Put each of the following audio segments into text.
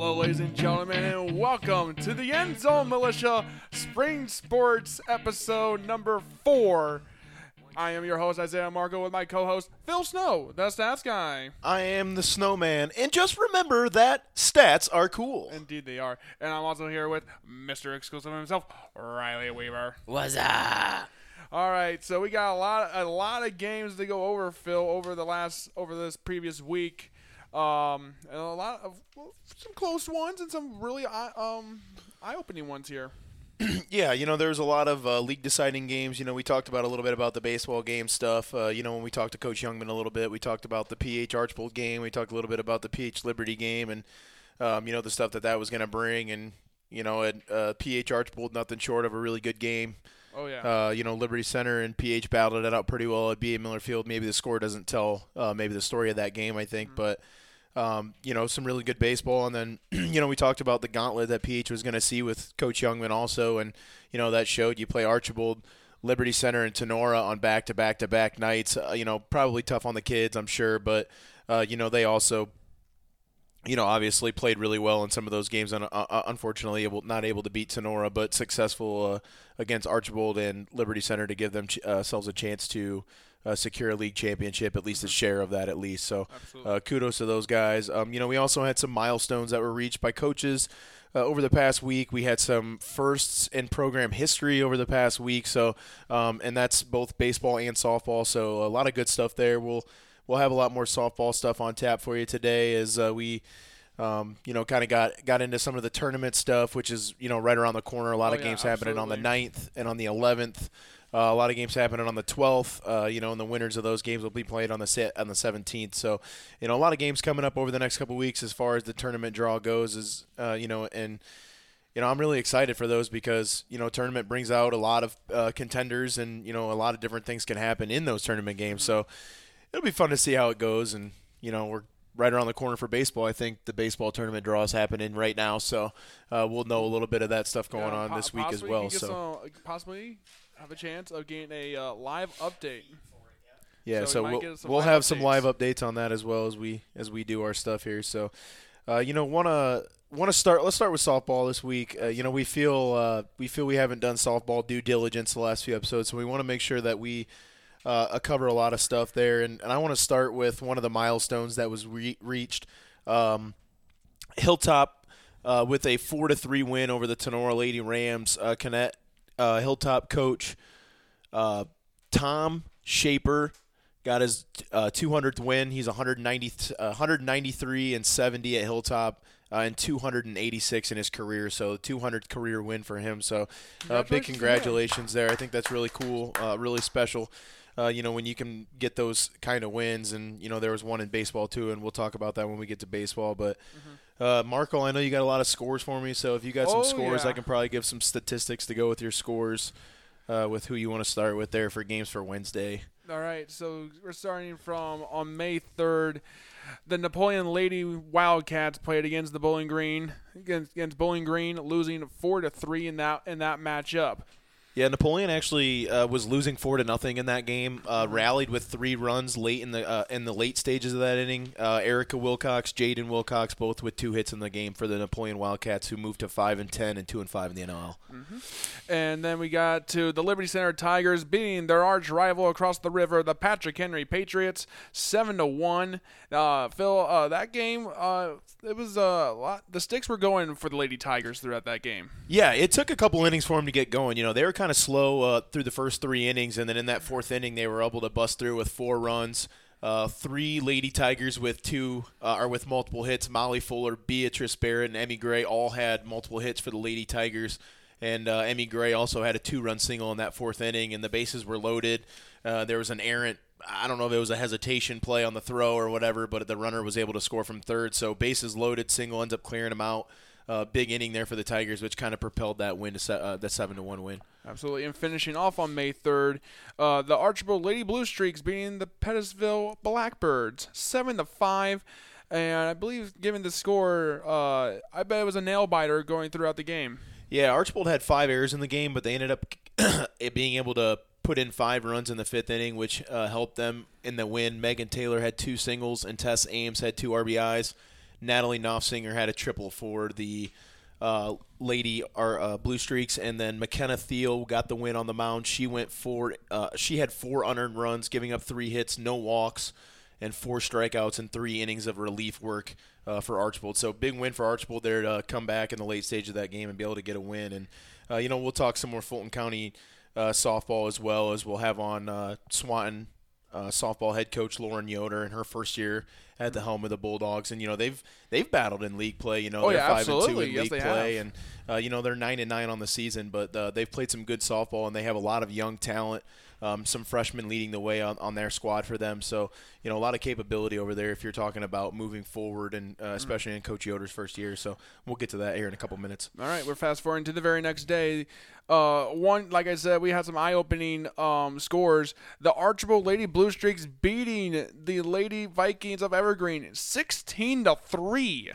Hello, ladies and gentlemen, and welcome to the End Zone Militia Spring Sports episode number four. I am your host, Isaiah Margo, with my co host, Phil Snow, the stats guy. I am the snowman. And just remember that stats are cool. Indeed, they are. And I'm also here with Mr. Exclusive himself, Riley Weaver. What's up? All right, so we got a lot, a lot of games to go over, Phil, over the last, over this previous week. Um, and a lot of well, some close ones and some really eye- um, eye-opening ones here. Yeah, you know, there's a lot of uh, league deciding games. You know, we talked about a little bit about the baseball game stuff. Uh, you know, when we talked to Coach Youngman a little bit, we talked about the PH Archbold game. We talked a little bit about the PH Liberty game and, um, you know, the stuff that that was going to bring. And, you know, at uh, PH Archbold, nothing short of a really good game. Oh yeah. Uh, you know, Liberty Center and PH battled it out pretty well at BA Miller Field. Maybe the score doesn't tell uh, maybe the story of that game, I think, but um, you know, some really good baseball. And then, you know, we talked about the gauntlet that PH was going to see with Coach Youngman also, and you know that showed you play Archbold. Liberty Center and Tinora on back to back to back nights. Uh, you know, probably tough on the kids, I'm sure, but uh, you know they also you know, obviously played really well in some of those games. Uh, uh, unfortunately, able, not able to beat Tinora, but successful uh, against Archbold and Liberty Center to give themselves a chance to uh, secure a league championship, at least a share of that, at least. So, uh, kudos to those guys. Um, you know, we also had some milestones that were reached by coaches. Uh, over the past week, we had some firsts in program history over the past week. So, um, and that's both baseball and softball. So, a lot of good stuff there. We'll we'll have a lot more softball stuff on tap for you today as uh, we um, you know kind of got got into some of the tournament stuff which is you know right around the corner a lot Oh, of yeah, games happening on the absolutely. 9th and on the 11th uh, a lot of games happening on the 12th uh, you know and the winners of those games will be played on the set on the 17th so you know a lot of games coming up over the next couple weeks as far as the tournament draw goes is uh, you know and you know, I'm really excited for those because you know, tournament brings out a lot of uh, contenders, and you know, a lot of different things can happen in those tournament games. So it'll be fun to see how it goes. And you know, we're right around the corner for baseball. I think the baseball tournament draw is happening right now, so uh, we'll know a little bit of that stuff going Yeah, on po- this week as well. So some- possibly have a chance of getting a uh, live update. yeah, so so, we we'll, we'll have some live updates on that as well as we as we do our stuff here. So uh, you know, wanna want to start. Let's start with softball this week. Uh, you know, we feel uh, we feel we haven't done softball due diligence the last few episodes, so we want to make sure that we uh, cover a lot of stuff there. And, and I want to start with one of the milestones that was re- reached. Um, Hilltop uh, with a four to three win over the Tinora Lady Rams. Uh, Connect, uh, Hilltop coach uh, Tom Shaper got his uh, 200th win. He's 190, uh, 193 and 70 at Hilltop. Uh, and 286 in his career, so 200 career win for him. So, uh, big Congratulations congratulations there. I think that's really cool, uh, really special. Uh, you know, when you can get those kind of wins, and you know there was one in baseball too, and we'll talk about that when we get to baseball. But uh, Marco, I know you got a lot of scores for me, so if you got some. Oh, scores, yeah. I can probably give some statistics to go with your scores. Uh, with who you want to start with there for games for Wednesday. All right, so we're starting from on May 3rd. The Napoleon Lady Wildcats played against the Bowling Green against, against Bowling Green, losing four to three in that in that matchup. Yeah, Napoleon actually uh, was losing four to nothing in that game. Uh, Mm-hmm. rallied with three runs late in the uh, in the late stages of that inning. Uh, Erica Wilcox, Jaden Wilcox, both with two hits in the game for the Napoleon Wildcats, who moved to five and ten and two and five in the NL. And then we got to the Liberty Center Tigers beating their arch rival across the river, the Patrick Henry Patriots, seven to one. Uh, Phil, uh, that game, uh, it was a lot. The sticks were going for the Lady Tigers throughout that game. Yeah, it took a couple innings for them to get going. You know, they were kind of slow uh, through the first three innings, and then in that fourth inning, they were able to bust through with four runs. Uh, three Lady Tigers with two uh, or with multiple hits. Molly Fuller, Beatrice Barrett, and Emmy Gray all had multiple hits for the Lady Tigers. And uh, Emmy Gray also had a two-run single in that fourth inning, and the bases were loaded. Uh, there was an errant. I don't know if it was a hesitation play on the throw or whatever, but the runner was able to score from third. So bases loaded, single ends up clearing them out uh, big inning there for the Tigers, which kind of propelled that win to se- uh, the seven to one win. Absolutely. And finishing off on May 3rd, uh, the Archbold Lady Blue Streaks beating the Pettisville Blackbirds 7 to 5. And I believe, given the score, uh, I bet it was a nail biter going throughout the game. Yeah, Archbold had five errors in the game, but they ended up being able to put in five runs in the fifth inning, which uh, helped them in the win. Megan Taylor had two singles, and Tess Ames had two RBIs. Natalie Knopfsinger had a triple for the uh, lady or uh, Blue Streaks, and then McKenna Thiel got the win on the mound. She went four. Uh, she had four unearned runs, giving up three hits, no walks, and four strikeouts and three innings of relief work uh, for Archbold. So big win for Archbold there to come back in the late stage of that game and be able to get a win. And uh, you know we'll talk some more Fulton County uh, softball as well as we'll have on Swanton uh, softball head coach Lauren Yoder in her first year at the helm of the Bulldogs, and you know they've they've battled in league play. You know Oh, they're yeah, five and two in Yes, league play, have. and uh, you know they're nine and nine on the season, but uh, they've played some good softball, and they have a lot of young talent. Um, some freshmen leading the way on, on their squad for them, so you know a lot of capability over there. If you're talking about moving forward, and uh, especially in Coach Yoder's first year, so we'll get to that here in a couple minutes. All right, we're fast forwarding to the very next day. Uh, one, like I said, we had some eye-opening um, scores. The Archbold Lady Blue Streaks beating the Lady Vikings of Evergreen, sixteen to three.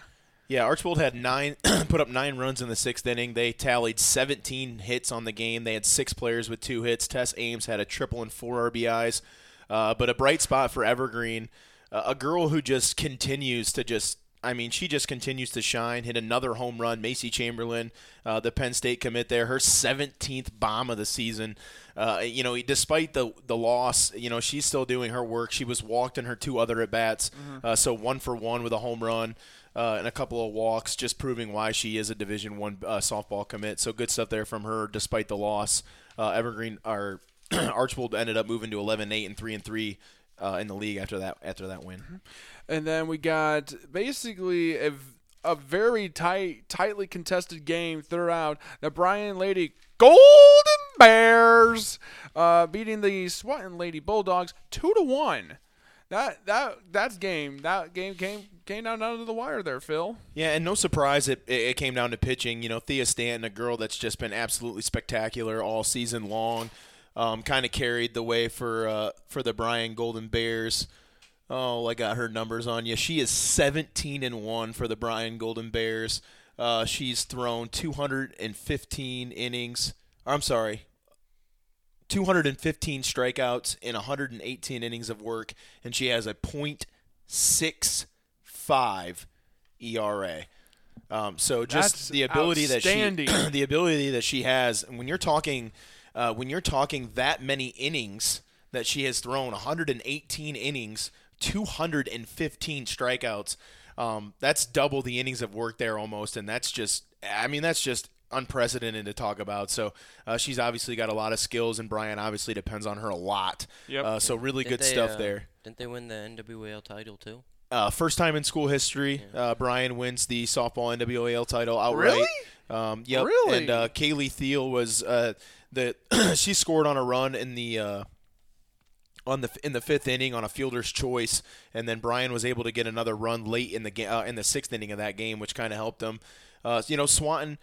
Yeah, Archbold had nine, put up nine runs in the sixth inning. They tallied 17 hits on the game. They had six players with two hits. Tess Ames had a triple and four RBIs. Uh, but a bright spot for Evergreen, uh, a girl who just continues to just. I mean, she just continues to shine. Hit another home run. Macy Chamberlain, uh, the Penn State commit there, her 17th bomb of the season. Uh, you know, despite the the loss, you know she's still doing her work. She was walked in her two other at bats, uh, so one for one with a home run uh, and a couple of walks, just proving why she is a Division One uh, softball commit. So good stuff there from her, despite the loss. Uh, Evergreen or Archbold ended up moving to 11-8 and three and three uh, in the league after that after that win. And then we got basically a, a very tight, tightly contested game throughout. The Bryan Lady Golden Bears uh, beating the Swanton Lady Bulldogs two to one. That that that's game. That game came came down to the wire there, Phil. Yeah, and no surprise it, it came down to pitching. You know, Thea Stanton, a girl that's just been absolutely spectacular all season long, um, kind of carried the way for uh, for the Bryan Golden Bears. Oh, I got her numbers on you. She is 17 and one for the Bryan Golden Bears. Uh, she's thrown 215 innings. I'm sorry, 215 strikeouts in 118 innings of work, and she has a .65 ERA. Um, so just That's the ability that she, the ability that she has, and when you're talking, uh, when you're talking that many innings that she has thrown, 118 innings, 215 strikeouts. Um, that's double the innings of work there almost, and that's just, I mean, that's just unprecedented to talk about. So uh, she's obviously got a lot of skills, and Bryan obviously depends on her a lot. Yep. Uh, so really Didn't good they, stuff uh, there. Didn't they win the NWAL title too? Uh, first time in school history, uh, Bryan wins the softball NWAL title outright. Really? Um, yep. Really? And uh, Kaylee Thiel was uh, the she scored on a run in the uh, on the in the fifth inning on a fielder's choice, and then Bryan was able to get another run late in the ga- uh, in the sixth inning of that game, which kind of helped them. Uh, you know, Swanton.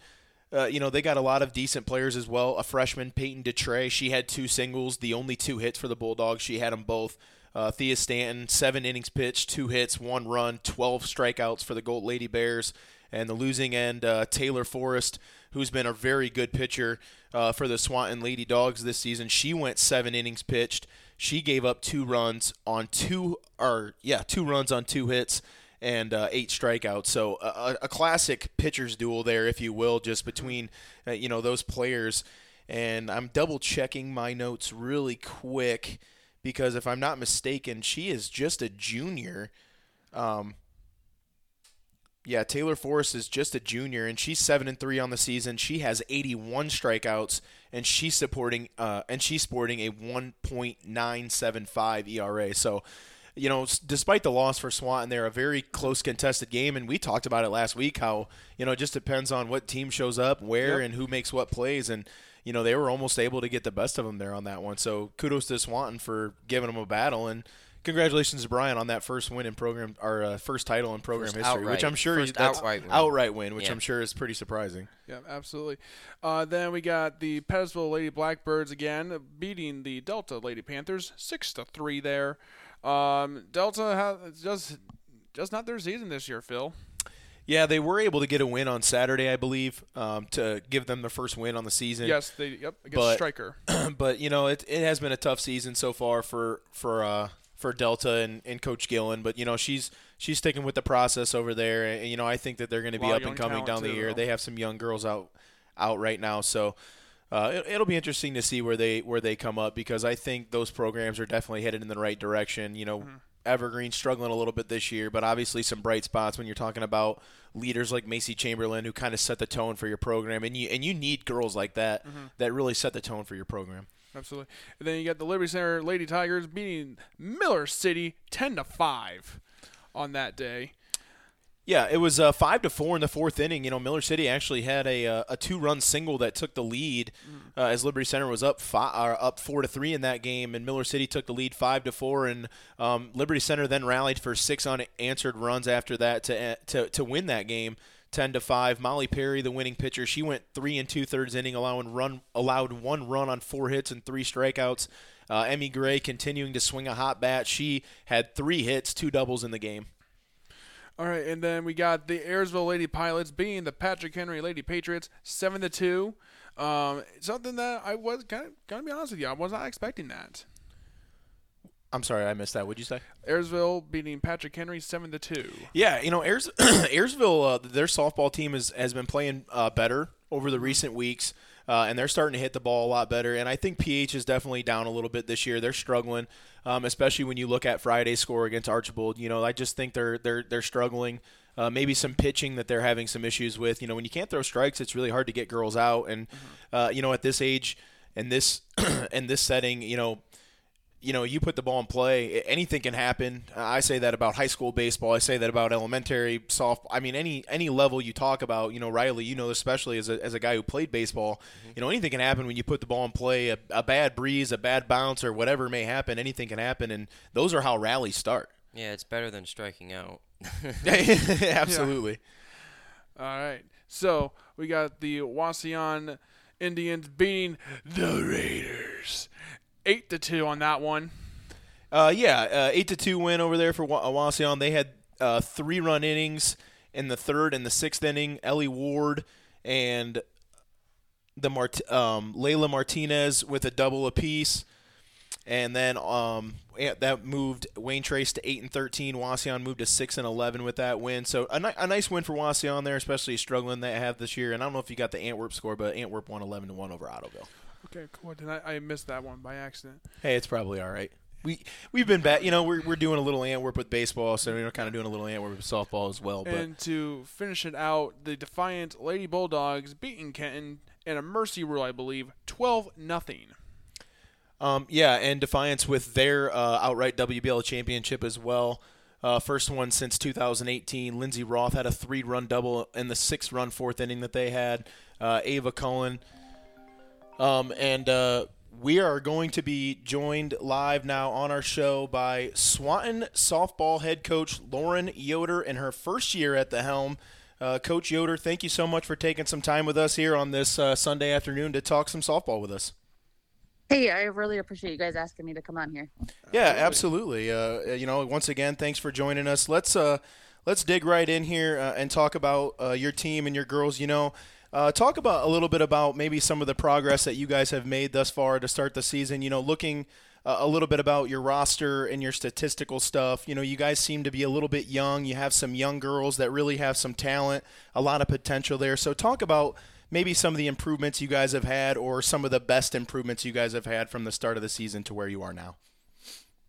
Uh, you know they got a lot of decent players as well. A freshman, Peyton Detray, she had two singles, the only two hits for the Bulldogs. She had them both. Uh, Thea Stanton, seven innings pitched, two hits, one run, 12 strikeouts for the Gold Lady Bears. And the losing end, uh, Taylor Forrest, who's been a very good pitcher uh, for the Swanton Lady Dogs this season. She went seven innings pitched. She gave up two runs on two, or yeah, two runs on two hits and uh, eight strikeouts. So a, a classic pitchers duel there, if you will, just between uh, you know those players. And I'm double checking my notes really quick because if I'm not mistaken, she is just a junior. Um, yeah, Taylor Forrest is just a junior, and she's seven and three on the season. She has 81 strikeouts, and she's supporting uh, and she's sporting a 1.975 ERA. So, you know, despite the loss for Swanton, they're a very close contested game, and we talked about it last week. How you know it just depends on what team shows up, where, Yep. and who makes what plays, and you know they were almost able to get the best of them there on that one. So kudos to Swanton for giving them a battle, and congratulations to Bryan on that first win in program, our uh, first title in program First history, which I'm sure first that's outright win. outright win, which Yeah. I'm sure is pretty surprising. Yeah, absolutely. Uh, then we got the Pettisville Lady Blackbirds again beating the Delta Lady Panthers six to three. There, um, Delta has just just not their season this year, Phil. Yeah, they were able to get a win on Saturday, I believe, um, to give them the first win on the season. Yes, they yep against But- Striker. but you know, it, it has been a tough season so far for for uh, for Delta and, and Coach Gillen, but you know she's she's sticking with the process over there, and you know I think that they're going to be up and coming down the too, year. though. They have some young girls out out right now, so uh, it, it'll be interesting to see where they where they come up because I think those programs are definitely headed in the right direction. You know, Mm-hmm. Evergreen struggling a little bit this year, but obviously some bright spots when you're talking about leaders like Macy Chamberlain who kind of set the tone for your program, and you and you need girls like that Mm-hmm. that really set the tone for your program. Absolutely. And then you got the Liberty Center Lady Tigers beating Miller City 10 to 5 on that day. Yeah, it was uh, five to four in the fourth inning. You know, Miller City actually had a uh, a two run single that took the lead uh, as Liberty Center was up five, up four to three in that game, and Miller City took the lead five to four, and um, Liberty Center then rallied for six unanswered runs after that to uh, to to win that game. 10 to 5 Molly Perry the winning pitcher she went 3 and 2 thirds inning allowing run allowed one run on four hits and three strikeouts uh, Emmy Gray continuing to swing a hot bat she had 3 hits two doubles in the game All right, and then we got the Ayersville Lady Pilots beating the Patrick Henry Lady Patriots 7 to 2. Um, something that I was kind of to be honest with you, I was not expecting that. I'm sorry I missed that what'd you say Ayersville beating Patrick Henry 7 to 2. Yeah, you know, Ayers, Ayersville, uh, their softball team has, has been playing uh, better over the recent weeks, uh, and they're starting to hit the ball a lot better. And I think PH is definitely down a little bit this year. They're struggling, um, especially when you look at Friday's score against Archbold. You know, I just think they're they're they're struggling. Uh, maybe some pitching that they're having some issues with. You know, when you can't throw strikes, it's really hard to get girls out. And uh, you know, at this age and this and this setting, you know, you know, you put the ball in play, anything can happen. I say that about high school baseball. I say that about elementary soft. I mean, any any level you talk about, you know, Riley, you know, especially as a, as a guy who played baseball, mm-hmm. you know, anything can happen when you put the ball in play. A, a bad breeze, a bad bounce, or whatever may happen, anything can happen, and those are how rallies start. Yeah, it's better than striking out. Absolutely. All right. So we got the Wauseon Indians beating the Raiders 8 to 2 on that one. Uh, yeah, uh, eight to two win over there for Wa- Wauseon. They had uh, three run innings in the third and the sixth inning. Ellie Ward and the Mart- um, Layla Martinez with a double apiece, and then um, that moved Wayne Trace to eight and thirteen. Wauseon moved to six and eleven with that win. So a, ni- a nice win for Wauseon there, especially struggling they have this year. And I don't know if you got the Antwerp score, but Antwerp won eleven to one over Ottoville. Okay, cool. Did I, I missed that one by accident. Hey, it's probably all right. We we've been back. You know, we're we're doing a little Antwerp with baseball, so we're kind of doing a little Antwerp with softball as well. But And to finish it out, the Defiance Lady Bulldogs beating Kenton in a mercy rule, I believe, 12 nothing. um, yeah, and Defiance with their uh, outright WBL championship as well. Uh, first one since 2018. Lindsey Roth had a three-run double in the six-run fourth inning that they had. Uh, Ava Cullen. Um, and uh, we are going to be joined live now on our show by Swanton softball head coach Lauren Yoder in her first year at the helm. Uh, coach Yoder, thank you so much for taking some time with us here on this uh, Sunday afternoon to talk some softball with us. Hey, I really appreciate you guys asking me to come on here. Yeah, absolutely. Uh, you know, once again, thanks for joining us. Let's uh, let's dig right in here uh, and talk about uh, your team and your girls. You know, uh, talk about a little bit about maybe some of the progress that you guys have made thus far to start the season. You know, looking uh, a little bit about your roster and your statistical stuff. You know, you guys seem to be a little bit young. You have some young girls that really have some talent, a lot of potential there. So talk about maybe some of the improvements you guys have had or some of the best improvements you guys have had from the start of the season to where you are now.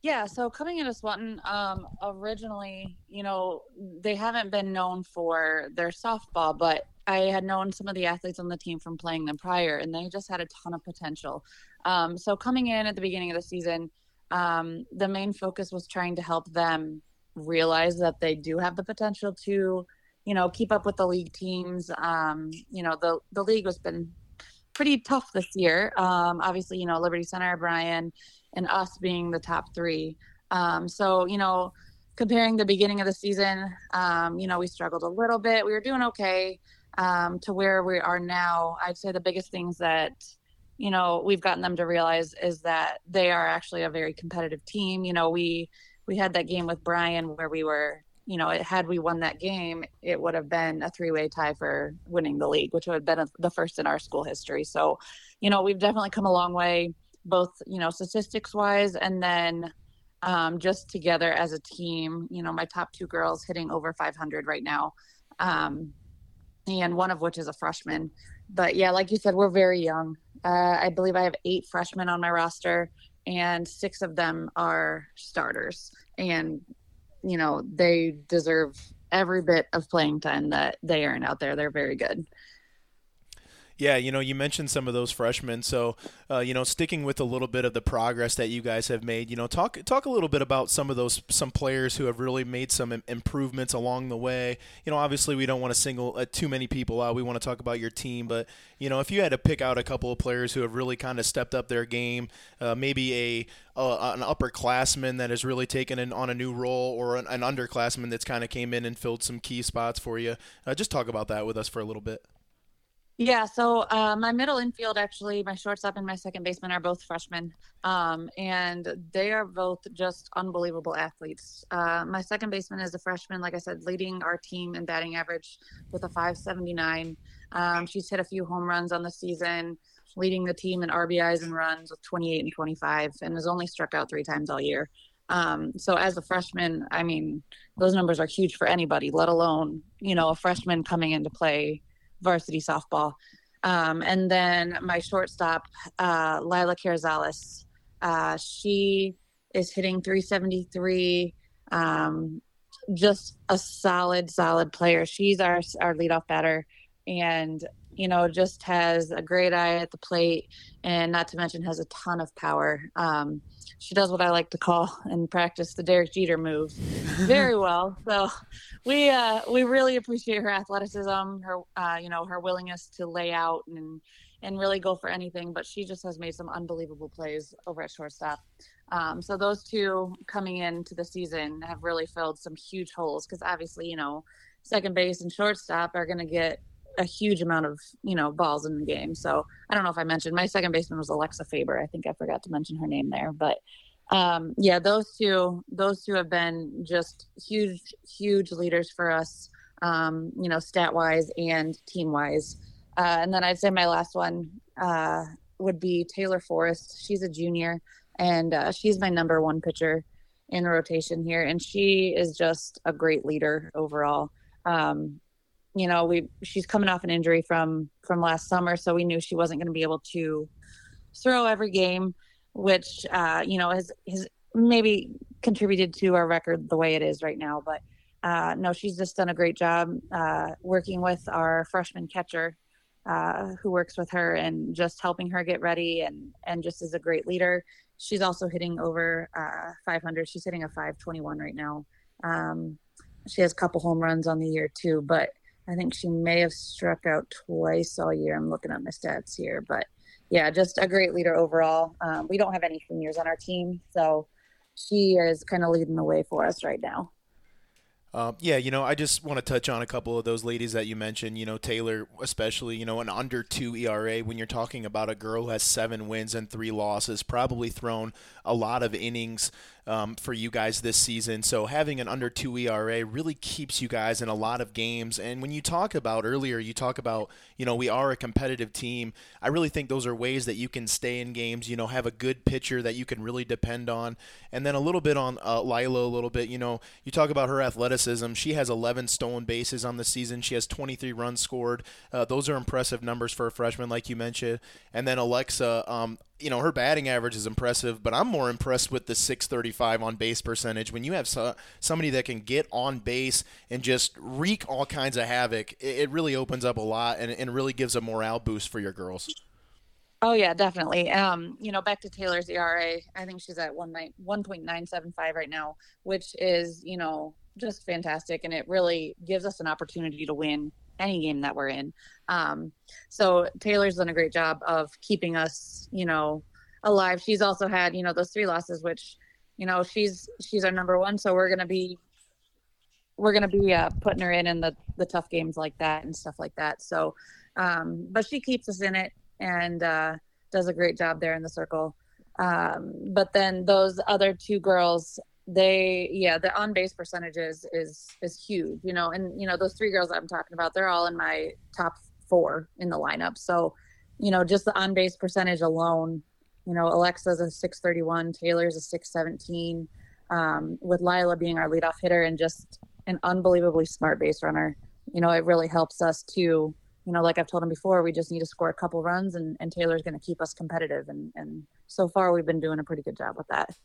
Yeah, so coming into Swanton, um, originally, you know, they haven't been known for their softball, but I had known some of the athletes on the team from playing them prior, and they just had a ton of potential. Um, so coming in at the beginning of the season, um, the main focus was trying to help them realize that they do have the potential to, you know, keep up with the league teams. Um, you know, the the league has been pretty tough this year. Um, obviously, you know, Liberty Center, Bryan, and us being the top three. Um, so, you know, comparing the beginning of the season, um, you know, we struggled a little bit. We were doing okay um, to where we are now. I'd say the biggest things that, you know, we've gotten them to realize is that they are actually a very competitive team. You know, we we had that game with Bryan where we were, you know, had we won that game, it would have been a three-way tie for winning the league, which would have been a, the first in our school history. So, you know, we've definitely come a long way both you know statistics wise and then um, just together as a team. You know, my top two girls hitting over 500 right now, um, and one of which is a freshman. But yeah, like you said, we're very young. Uh, I believe I have eight freshmen on my roster, and six of them are starters. And you know, they deserve every bit of playing time that they earn out there. They're very good. Yeah, you know, you mentioned some of those freshmen, so uh, you know, sticking with a little bit of the progress that you guys have made, you know, talk talk a little bit about some of those some players who have really made some improvements along the way. You know, obviously we don't want to single uh, too many people out. We want to talk about your team, but you know, if you had to pick out a couple of players who have really kind of stepped up their game, uh, maybe a uh, an upperclassman that has really taken an, on a new role, or an, an underclassman that's kind of came in and filled some key spots for you. Uh, just talk about that with us for a little bit. Yeah, so uh, my middle infield, actually, my shortstop and my second baseman are both freshmen, um, and they are both just unbelievable athletes. Uh, my second baseman is a freshman, like I said, leading our team in batting average with a 579. Um, she's hit a few home runs on the season, leading the team in RBIs and runs with 28 and 25, and has only struck out three times all year. Um, so as a freshman, I mean, those numbers are huge for anybody, let alone you know a freshman coming into play varsity softball. Um, and then my shortstop, uh, Lila Carazales, uh, she is hitting 373. Um, just a solid, solid player. She's our our leadoff batter, and you know just has a great eye at the plate, and not to mention has a ton of power. Um, she does what I like to call and practice the Derek Jeter move very well. So we uh, we really appreciate her athleticism, her uh, you know her willingness to lay out and and really go for anything. But she just has made some unbelievable plays over at shortstop. Um, so those two coming into the season have really filled some huge holes because obviously you know second base and shortstop are going to get a huge amount of you know balls in the game. So I don't know if I mentioned my second baseman was Alexa Faber. I think I forgot to mention her name there, but um, yeah, those two those two have been just huge huge leaders for us. Um, you know, stat wise and team wise. Uh, and then I'd say my last one uh, would be Taylor Forrest. She's a junior, and uh, she's my number one pitcher in the rotation here, and she is just a great leader overall. Um, you know, we she's coming off an injury from from last summer, so we knew she wasn't going to be able to throw every game, which uh, you know has has maybe contributed to our record the way it is right now. But uh, no, she's just done a great job uh, working with our freshman catcher, uh, who works with her and just helping her get ready and and just is a great leader. She's also hitting over uh, 500. She's hitting a 521 right now. Um, she has a couple home runs on the year too, but I think she may have struck out twice all year. I'm looking at my stats here, but yeah, just a great leader overall. Um, we don't have any seniors on our team, so she is kind of leading the way for us right now. Uh, yeah, you know, I just want to touch on a couple of those ladies that you mentioned. You know, Taylor, especially, you know, an under two ERA when you're talking about a girl who has seven wins and three losses, probably thrown a lot of innings um, for you guys this season. So having an under two ERA really keeps you guys in a lot of games. And when you talk about earlier, you talk about, you know, we are a competitive team. I really think those are ways that you can stay in games, you know, have a good pitcher that you can really depend on. And then a little bit on uh, Lila, a little bit, you know, you talk about her athleticism. She has 11 stolen bases on the season. She has 23 runs scored. Uh, those are impressive numbers for a freshman, like you mentioned. And then Alexa, um, you know her batting average is impressive, but I'm more impressed with the 635 on base percentage. When you have so, somebody that can get on base and just wreak all kinds of havoc, it, it really opens up a lot and, and really gives a morale boost for your girls. Oh yeah, definitely. Um, you know, back to Taylor's ERA, I think she's at one point nine seven five right now, which is you know just fantastic, and it really gives us an opportunity to win any game that we're in. Um, so Taylor's done a great job of keeping us, you know, alive. She's also had, you know, those three losses, which, you know, she's she's our number one. So we're gonna be we're gonna be uh, putting her in in the the tough games like that and stuff like that. So, um, but she keeps us in it and uh, does a great job there in the circle. Um, but then those other two girls they yeah the on base percentages is is huge you know and you know those three girls i'm talking about they're all in my top four in the lineup so you know just the on base percentage alone you know alexa's a 631 taylor's a 617 um, with Lila being our leadoff hitter and just an unbelievably smart base runner. You know, it really helps us to, you know, like I've told him before, we just need to score a couple runs and, and Taylor's going to keep us competitive. And, and so far we've been doing a pretty good job with that.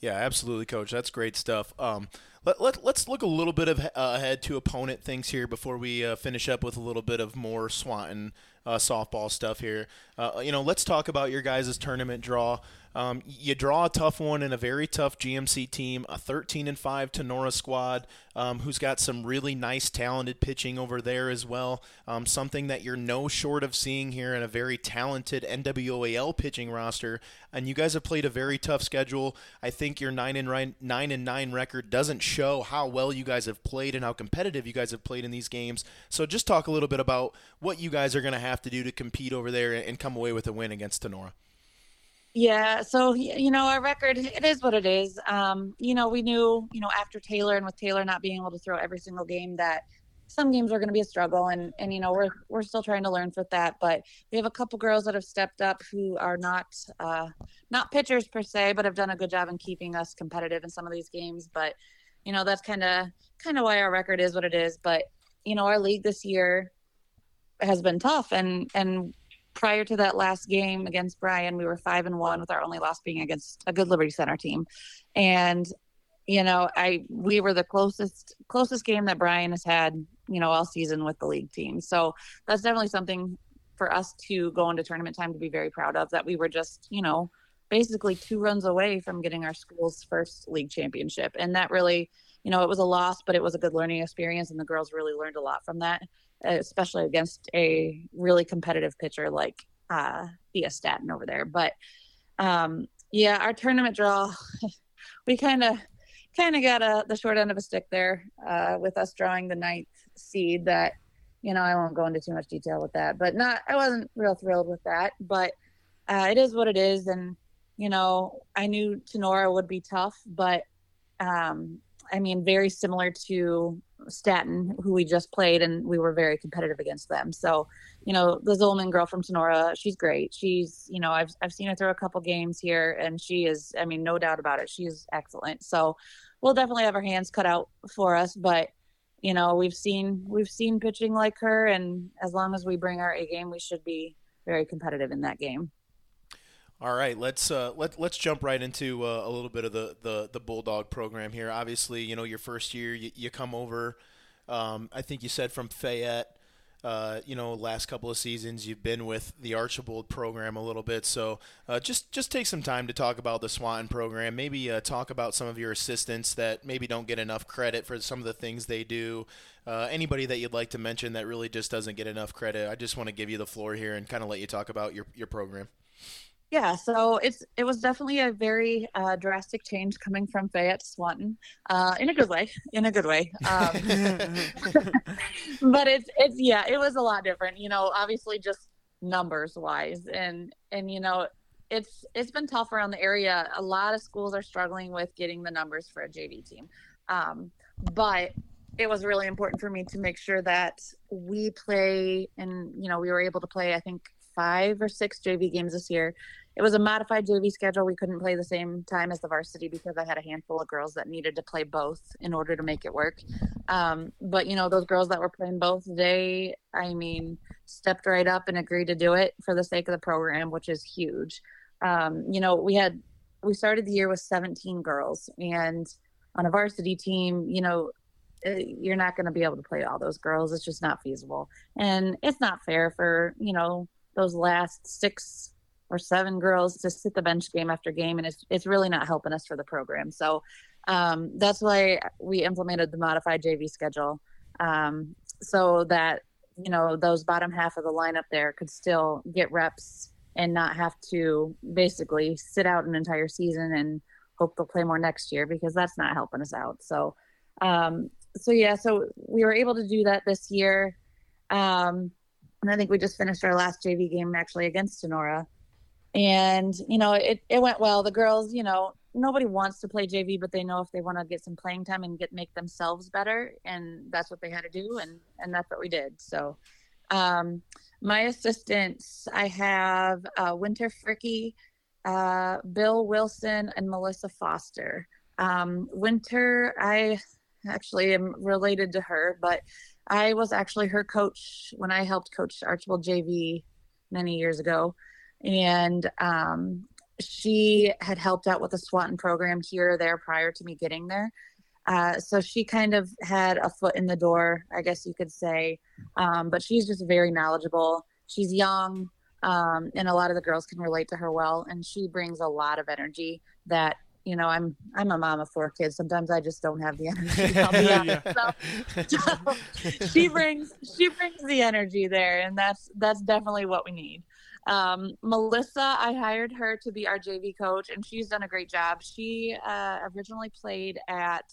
Yeah, absolutely, coach. That's great stuff. Um, let, let, let's look a little bit of, uh, ahead to opponent things here before we uh, finish up with a little bit of more Swanton uh, softball stuff here. Uh, you know, let's talk about your guys' tournament draw. Um, you draw a tough one in a very tough GMC team, a 13 and 5 Tinora squad, um, who's got some really nice, talented pitching over there as well. Um, something that you're no short of seeing here in a very talented NWAL pitching roster. And you guys have played a very tough schedule. I think your nine and nine and nine record doesn't show how well you guys have played and how competitive you guys have played in these games. So just talk a little bit about what you guys are going to have to do to compete over there and come away with a win against Tinora. Yeah, so you know our record it is what it is. Um, you know we knew you know after Taylor and with Taylor not being able to throw every single game that some games are going to be a struggle and and you know we're we're still trying to learn with that. But we have a couple girls that have stepped up who are not uh, not pitchers per se, but have done a good job in keeping us competitive in some of these games. But you know that's kind of kind of why our record is what it is. But you know our league this year has been tough and and prior to that last game against Bryan, we were five and one with our only loss being against a good Liberty Center team. And, you know, I we were the closest closest game that Bryan has had, you know, all season with the league team. So that's definitely something for us to go into tournament time to be very proud of that we were just, you know, basically two runs away from getting our school's first league championship. And that really, you know, it was a loss, but it was a good learning experience and the girls really learned a lot from that especially against a really competitive pitcher like uh, Thea Staten over there. But um, yeah, our tournament draw, we kind of kind of got a, the short end of a stick there uh, with us drawing the ninth seed. That you know, I won't go into too much detail with that, but not I wasn't real thrilled with that. But uh, it is what it is, and you know, I knew Tinora would be tough, but um, I mean, very similar to Staten, who we just played, and we were very competitive against them. So, you know, the Zolman girl from Tinora, she's great. She's, you know, I've I've seen her throw a couple games here, and she is, I mean, no doubt about it, she is excellent. So, we'll definitely have our hands cut out for us, but you know, we've seen we've seen pitching like her, and as long as we bring our A game, we should be very competitive in that game. All right, let's uh, let let's jump right into uh, a little bit of the, the the Bulldog program here. Obviously, you know your first year, you, you come over. Um, I think you said from Fayette. Uh, you know, last couple of seasons you've been with the Archbold program a little bit. So uh, just just take some time to talk about the Swanton program. Maybe uh, talk about some of your assistants that maybe don't get enough credit for some of the things they do. Uh, anybody that you'd like to mention that really just doesn't get enough credit. I just want to give you the floor here and kind of let you talk about your your program. Yeah, so it's it was definitely a very uh, drastic change coming from Fayette to Swanton, uh, in a good way, in a good way. Um, but it's it's yeah, it was a lot different. You know, obviously just numbers wise, and and you know, it's it's been tough around the area. A lot of schools are struggling with getting the numbers for a JV team, um, but it was really important for me to make sure that we play and you know we were able to play. I think five or six JV games this year it was a modified JV schedule. We couldn't play the same time as the varsity because I had a handful of girls that needed to play both in order to make it work. Um, but you know, those girls that were playing both, they, I mean, stepped right up and agreed to do it for the sake of the program, which is huge. Um, you know, we had we started the year with 17 girls, and on a varsity team, you know, eh, you're not going to be able to play all those girls. It's just not feasible, and it's not fair for you know those last six or seven girls to sit the bench game after game, and it's it's really not helping us for the program. So um, that's why we implemented the modified JV schedule, um, so that you know those bottom half of the lineup there could still get reps and not have to basically sit out an entire season and hope they'll play more next year because that's not helping us out. So, um, so yeah, so we were able to do that this year. Um, and I think we just finished our last JV game actually against Tinora and you know it, it went well. The girls you know nobody wants to play jv but they know if they want to get some playing time and get make themselves better and that's what they had to do and and that's what we did. So um my assistants i have uh, winter fricky uh, bill wilson and melissa foster. Um, Winter, I actually am related to her, but I was actually her coach when I helped coach Archbold JV many years ago. And um, she had helped out with the Swanton program here or there prior to me getting there. Uh, so she kind of had a foot in the door, I guess you could say. Um, but she's just very knowledgeable. She's young, um, and a lot of the girls can relate to her well. And she brings a lot of energy that you know i'm i'm a mom of four kids sometimes i just don't have the energy I'll be honest. So, so she brings she brings the energy there and that's that's definitely what we need um, melissa i hired her to be our jv coach and she's done a great job she uh, originally played at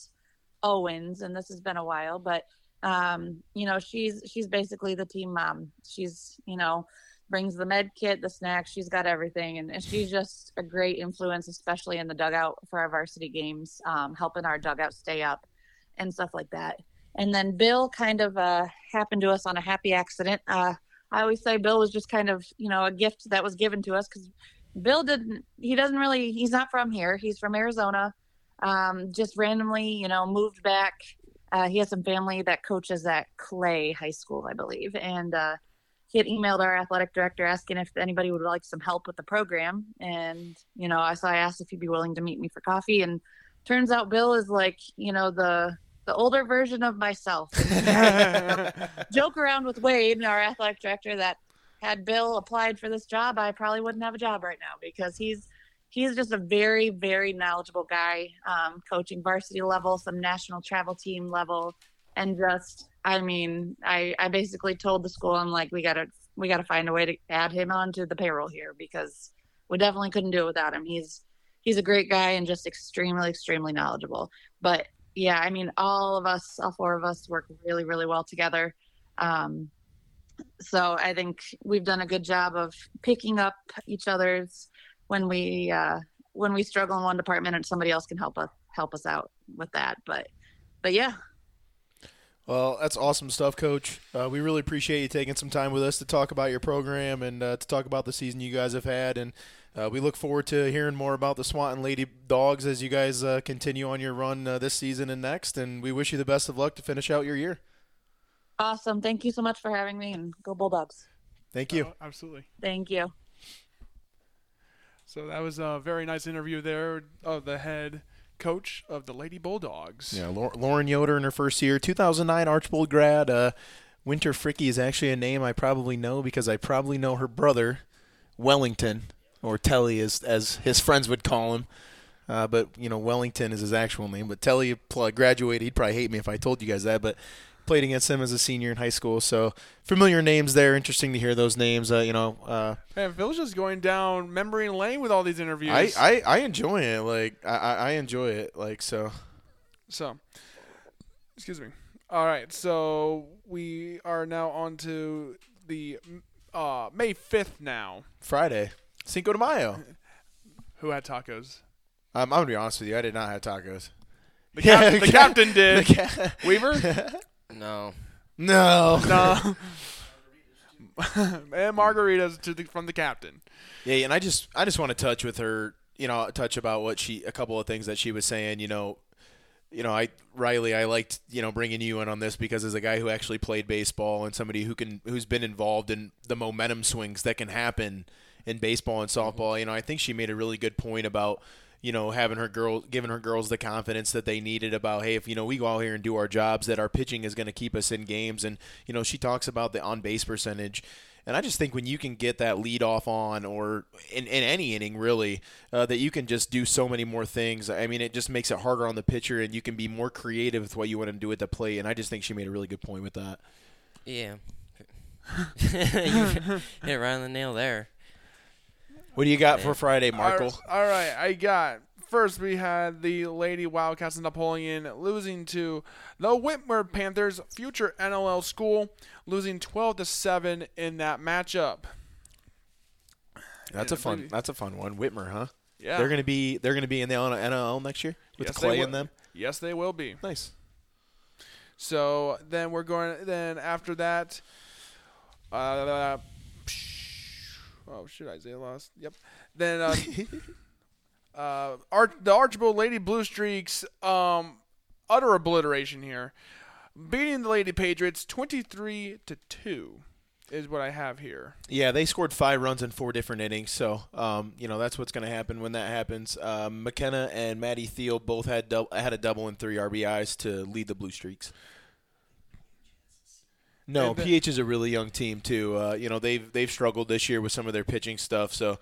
owens and this has been a while but um, you know she's she's basically the team mom she's you know brings the med kit, the snacks. She's got everything, and, and she's just a great influence, especially in the dugout for our varsity games, um, helping our dugout stay up and stuff like that. And then Bill kind of uh, happened to us on a happy accident. Uh, I always say Bill was just kind of you know a gift that was given to us because Bill didn't. He doesn't really. He's not from here. He's from Arizona. Um, just randomly, you know, moved back. Uh, he has some family that coaches at Clay High School, I believe, and uh, he had emailed our athletic director asking if anybody would like some help with the program. And, you know, so I asked if he'd be willing to meet me for coffee. And turns out Bill is like, you know, the the older version of myself. Joke around with Wade, our athletic director, that had Bill applied for this job, I probably wouldn't have a job right now because he's he's just a very, very knowledgeable guy, um, coaching varsity level, some national travel team level, and just I mean, I I basically told the school I'm like we gotta we gotta find a way to add him onto the payroll here because we definitely couldn't do it without him. He's he's a great guy and just extremely extremely knowledgeable. But yeah, I mean, all of us, all four of us, work really really well together. Um, so I think we've done a good job of picking up each other's when we uh, when we struggle in one department and somebody else can help us help us out with that. But but yeah, well, that's awesome stuff, Coach. Uh, we really appreciate you taking some time with us to talk about your program and uh, to talk about the season you guys have had. And uh, we look forward to hearing more about the Swanton Lady Dogs as you guys uh, continue on your run uh, this season and next. And we wish you the best of luck to finish out your year. Awesome. Thank you so much for having me, and go Bulldogs. Thank you. Oh, absolutely. Thank you. So that was a very nice interview there of the head coach of the Lady Bulldogs. Yeah, Lauren Yoder in her first year, 2009 Archbold grad. Uh, Winter Fricky is actually a name I probably know because I probably know her brother, Wellington, or Telly as as his friends would call him. Uh, but you know Wellington is his actual name. But Telly graduated. He'd probably hate me if I told you guys that. But played against him as a senior in high school. So familiar names there. Interesting to hear those names. Uh, you know, uh, man, Phil's just going down memory lane with all these interviews. I, I, I enjoy it. Like I, I enjoy it. Like so. So, excuse me. All right, so we are now on to the uh, May fifth now. Friday, Cinco de Mayo. Who had tacos? Um, I'm gonna be honest with you. I did not have tacos. The, cap- the captain did. The ca- Weaver. No. No. No. and margaritas to the, from the captain. Yeah, and I just I just want to touch with her, you know, touch about what she a couple of things that she was saying, you know, you know, I Riley, I liked you know bringing you in on this because as a guy who actually played baseball and somebody who can who's been involved in the momentum swings that can happen in baseball and softball, you know, I think she made a really good point about you know, having her girl, giving her girls the confidence that they needed about, hey, if you know we go out here and do our jobs, that our pitching is going to keep us in games. And you know, she talks about the on base percentage. And I just think when you can get that lead off on, or in, in any inning really, uh, that you can just do so many more things. I mean, it just makes it harder on the pitcher, and you can be more creative with what you want to do at the plate. And I just think she made a really good point with that. Yeah, you hit right on the nail there. What do you got for Friday, Markle? All right, I got. First, we had the Lady Wildcats of Napoleon losing to the Whitmer Panthers, future NLL school, losing 12 to 7 in that matchup. That's a fun. That's a fun one. Whitmer, huh? Yeah. They're gonna be. They're gonna be in the NLL next year with yes, Clay in them. Yes, they will be. Nice. So then we're going. Then after that, uh, Oh shit, Isaiah lost. Yep. Then uh, Uh, Arch- the Archbold Lady Blue Streaks, um, utter obliteration here, beating the Lady Patriots twenty-three to two, is what I have here. Yeah, they scored five runs in four different innings, so um, you know that's what's going to happen when that happens. Um, McKenna and Maddie Thiel both had dou- had a double and three RBIs to lead the Blue Streaks. No, And PH is a really young team too. Uh, you know they've they've struggled this year with some of their pitching stuff, so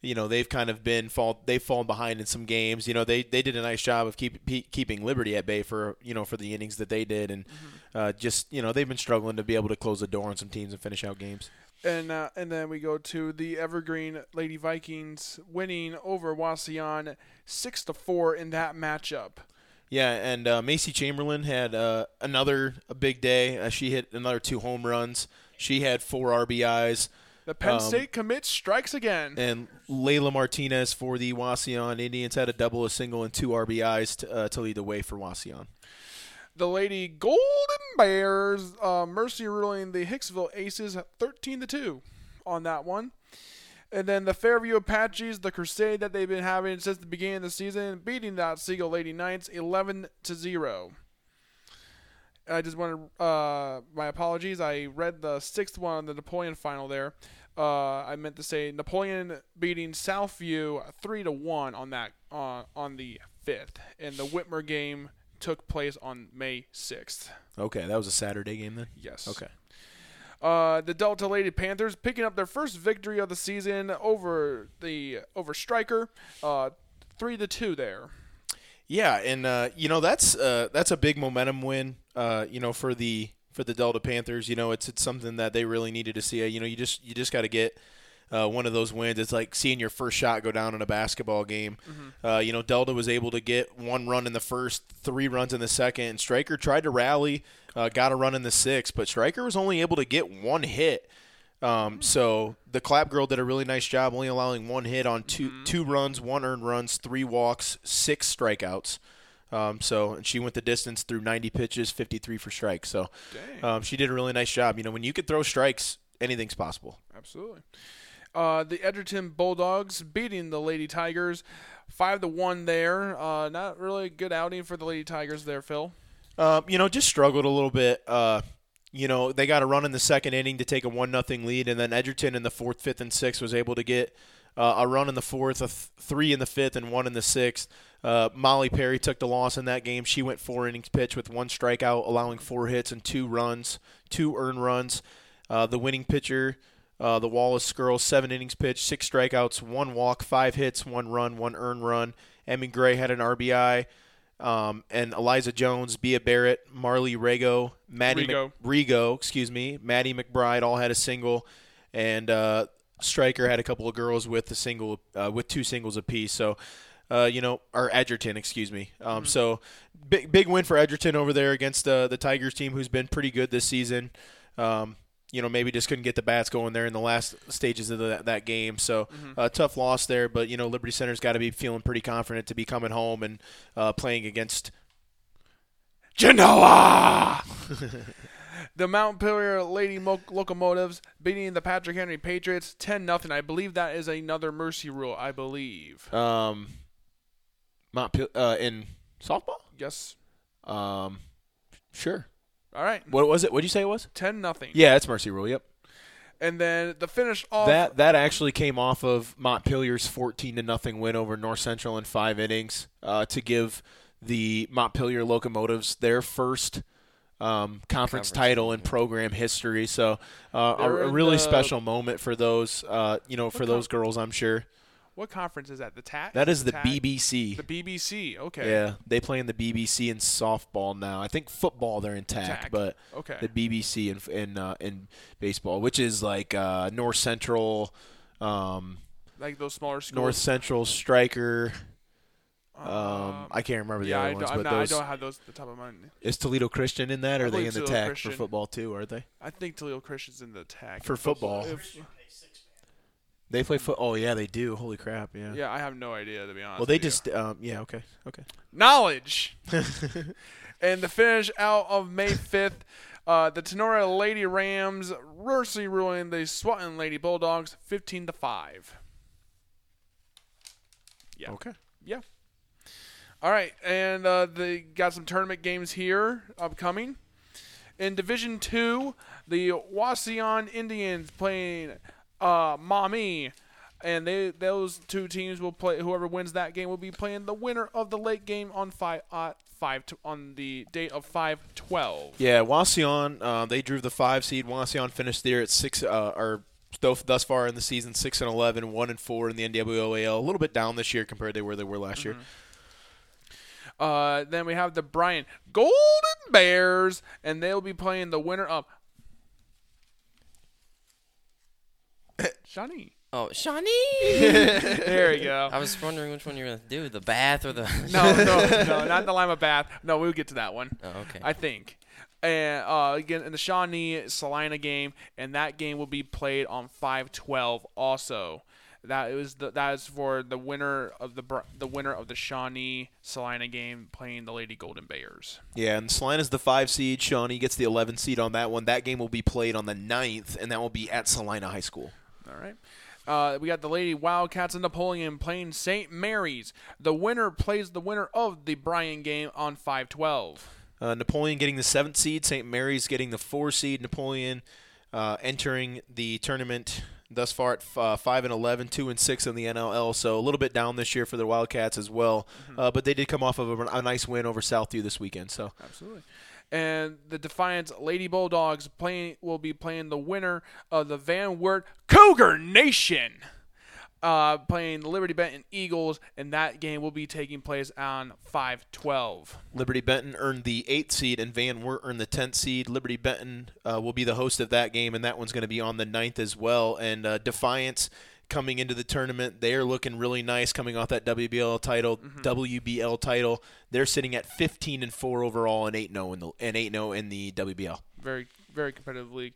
you know they've kind of been fall they've fallen behind in some games. You know they, they did a nice job of keep, pe- keeping Liberty at bay for you know for the innings that they did, and uh, just you know they've been struggling to be able to close the door on some teams and finish out games. And uh, and then we go to the Evergreen Lady Vikings winning over Wauseon six to four in that matchup. Yeah, and uh, Macy Chamberlain had uh, another a big day. Uh, she hit another two home runs. She had four RBIs. The Penn Um, State commit strikes again. And Layla Martinez for the Wauseon Indians had a double, a single, and two RBIs to, uh, to lead the way for Wauseon. The Lady Golden Bears uh, mercy ruling the Hicksville Aces 13 to 2 on that one. And then the Fairview Apaches, the crusade that they've been having since the beginning of the season, beating the Seagull Lady Knights 11 to 0. I just wanted uh, my apologies. I read the sixth one the Napoleon final there. Uh, I meant to say Napoleon beating Southview three to one on that uh, on the fifth, and the Whitmer game took place on May sixth. Okay, that was a Saturday game then. Yes. Okay. Uh, the Delta Lady Panthers picking up their first victory of the season over the over Stryker, uh, three to two there. Yeah, and uh, you know that's uh, that's a big momentum win. Uh, you know for the for the Delta Panthers. You know it's it's something that they really needed to see. You know you just you just got to get. Uh, one of those wins. It's like seeing your first shot go down in a basketball game. Uh, you know, Delta was able to get one run in the first, three runs in the second, and Stryker tried to rally, uh, got a run in the sixth, but Stryker was only able to get one hit. Um, so the Clap Girl did a really nice job, only allowing one hit on 2 two runs, one earned runs, three walks, six strikeouts. Um, so and she went the distance through 90 pitches, 53 for strikes. So um, she did a really nice job. You know, when you could throw strikes, anything's possible. Absolutely. Uh, the Edgerton Bulldogs beating the Lady Tigers, five to one there. Uh, not really a good outing for the Lady Tigers there, Phil. Um, you know, just struggled a little bit. Uh, you know, they got a run in the second inning to take a one nothing lead, and then Edgerton in the fourth, fifth, and sixth was able to get uh, a run in the fourth, a th- three in the fifth, and one in the sixth. Uh, Molly Perry took the loss in that game. She went four innings pitch with one strikeout, allowing four hits and two runs, two earned runs. Uh, the winning pitcher, uh, the Wallace girls, seven innings pitched, six strikeouts, one walk, five hits, one run, one earned run. Emmy Gray had an RBI. Um, and Eliza Jones, Bia Barrett, Marley Rego, Maddie Rigo. Mc- Rigo, excuse me, Maddie McBride all had a single, and uh, Stryker had a couple of girls with a single, uh, with two singles apiece. So, uh, you know, or Edgerton, excuse me. Um, So, big big win for Edgerton over there against uh, the Tigers team, who's been pretty good this season. Um, you know, maybe just couldn't get the bats going there in the last stages of the, that game. So, uh, tough loss there. But you know, Liberty Center's got to be feeling pretty confident to be coming home and uh, playing against Genoa. the Montpelier Lady Mo- Locomotives beating the Patrick Henry Patriots ten nothing. I believe that is another mercy rule. I believe. um, Mont Pil- uh, in softball. Yes. Um, sure. All right. What was it? What did you say it was? Ten nothing. Yeah, it's Mercy Rule. Yep. And then the finish off. That that actually came off of Montpelier's 14 to nothing win over North Central in five innings uh, to give the Montpelier Locomotives their first um, conference, Conference title in program history. So uh, a, a really special moment for those uh, you know for those girls. I'm sure what conference is that? The TAC. that is the TAC? BBC. The BBC. Okay. Yeah, they play in the BBC in softball now. I think football they're in TAC, TAC. but Okay. the BBC in in uh, in baseball, which is like uh, North Central. Um, like those smaller schools. North Central Stryker. Um, Um, I can't remember the yeah, other I ones, but not, I those don't have those at the top of my mind. is Toledo Christian in that, or are they in the Toledo TAC Christian. for football too? Are they? I think Toledo Christian's in the TAC. For football. if- They play foot. Oh yeah, they do. Holy crap! Yeah. yeah, I have no idea to be honest. Well, they just. Um, yeah. Okay. Okay. knowledge. and the finish out of May 5th, uh, the Tinora Lady Rams mercy ruling the Swanton Lady Bulldogs 15 to 5. Yeah. Okay. Yeah. All right, and uh, they got some tournament games here upcoming. In Division Two, the Wauseon Indians playing uh, Maumee, and they those two teams will play. Whoever wins that game will be playing the winner of the late game on five uh, five to, on the date of five twelve. Yeah, Wauseon, uh, they drew the five seed. Wauseon finished there at six, uh, or thus thus far in the season, six and 11, 1 and four in the NWOAL. A little bit down this year compared to where they were last year. Uh, then we have the Bryan Golden Bears, and they'll be playing the winner of Shawnee. Oh, Shawnee! There you go. I was wondering which one you were going to do, the bath or the. No, no, no, not the Lima Bath. No, we'll get to that one. Oh, okay. I think. And uh, again, in the Shawnee Celina game, and that game will be played on 512 also. That is the that is for the winner of the Br- the winner of the Shawnee Celina game playing the Lady Golden Bears. Yeah, and Celina's the five seed. Shawnee gets the 11 seed on that one. That game will be played on the 9th, and that will be at Celina High School. All right. Uh, we got the Lady Wildcats and Napoleon playing St. Mary's. The winner plays the winner of the Bryan game on 512. Uh, Napoleon getting the seventh seed. St. Mary's getting the four seed. Napoleon uh, entering the tournament thus far at f- uh, five and 11, 2 and six in the NLL. So a little bit down this year for the Wildcats as well. Uh, but they did come off of a, a nice win over Southview this weekend. So Absolutely. And the Defiance Lady Bulldogs playing will be playing the winner of the Van Wert Cougar Nation. Uh, playing the Liberty Benton Eagles, and that game will be taking place on 512. Liberty Benton earned the eighth seed, and Van Wert earned the tenth seed. Liberty Benton uh, will be the host of that game, and that one's going to be on the 9th as well. And uh, Defiance coming into the tournament, they are looking really nice, coming off that WBL title, WBL title. They're sitting at 15 and four overall, and eight 0 in the and eight 0 in the WBL. Very, very competitive league.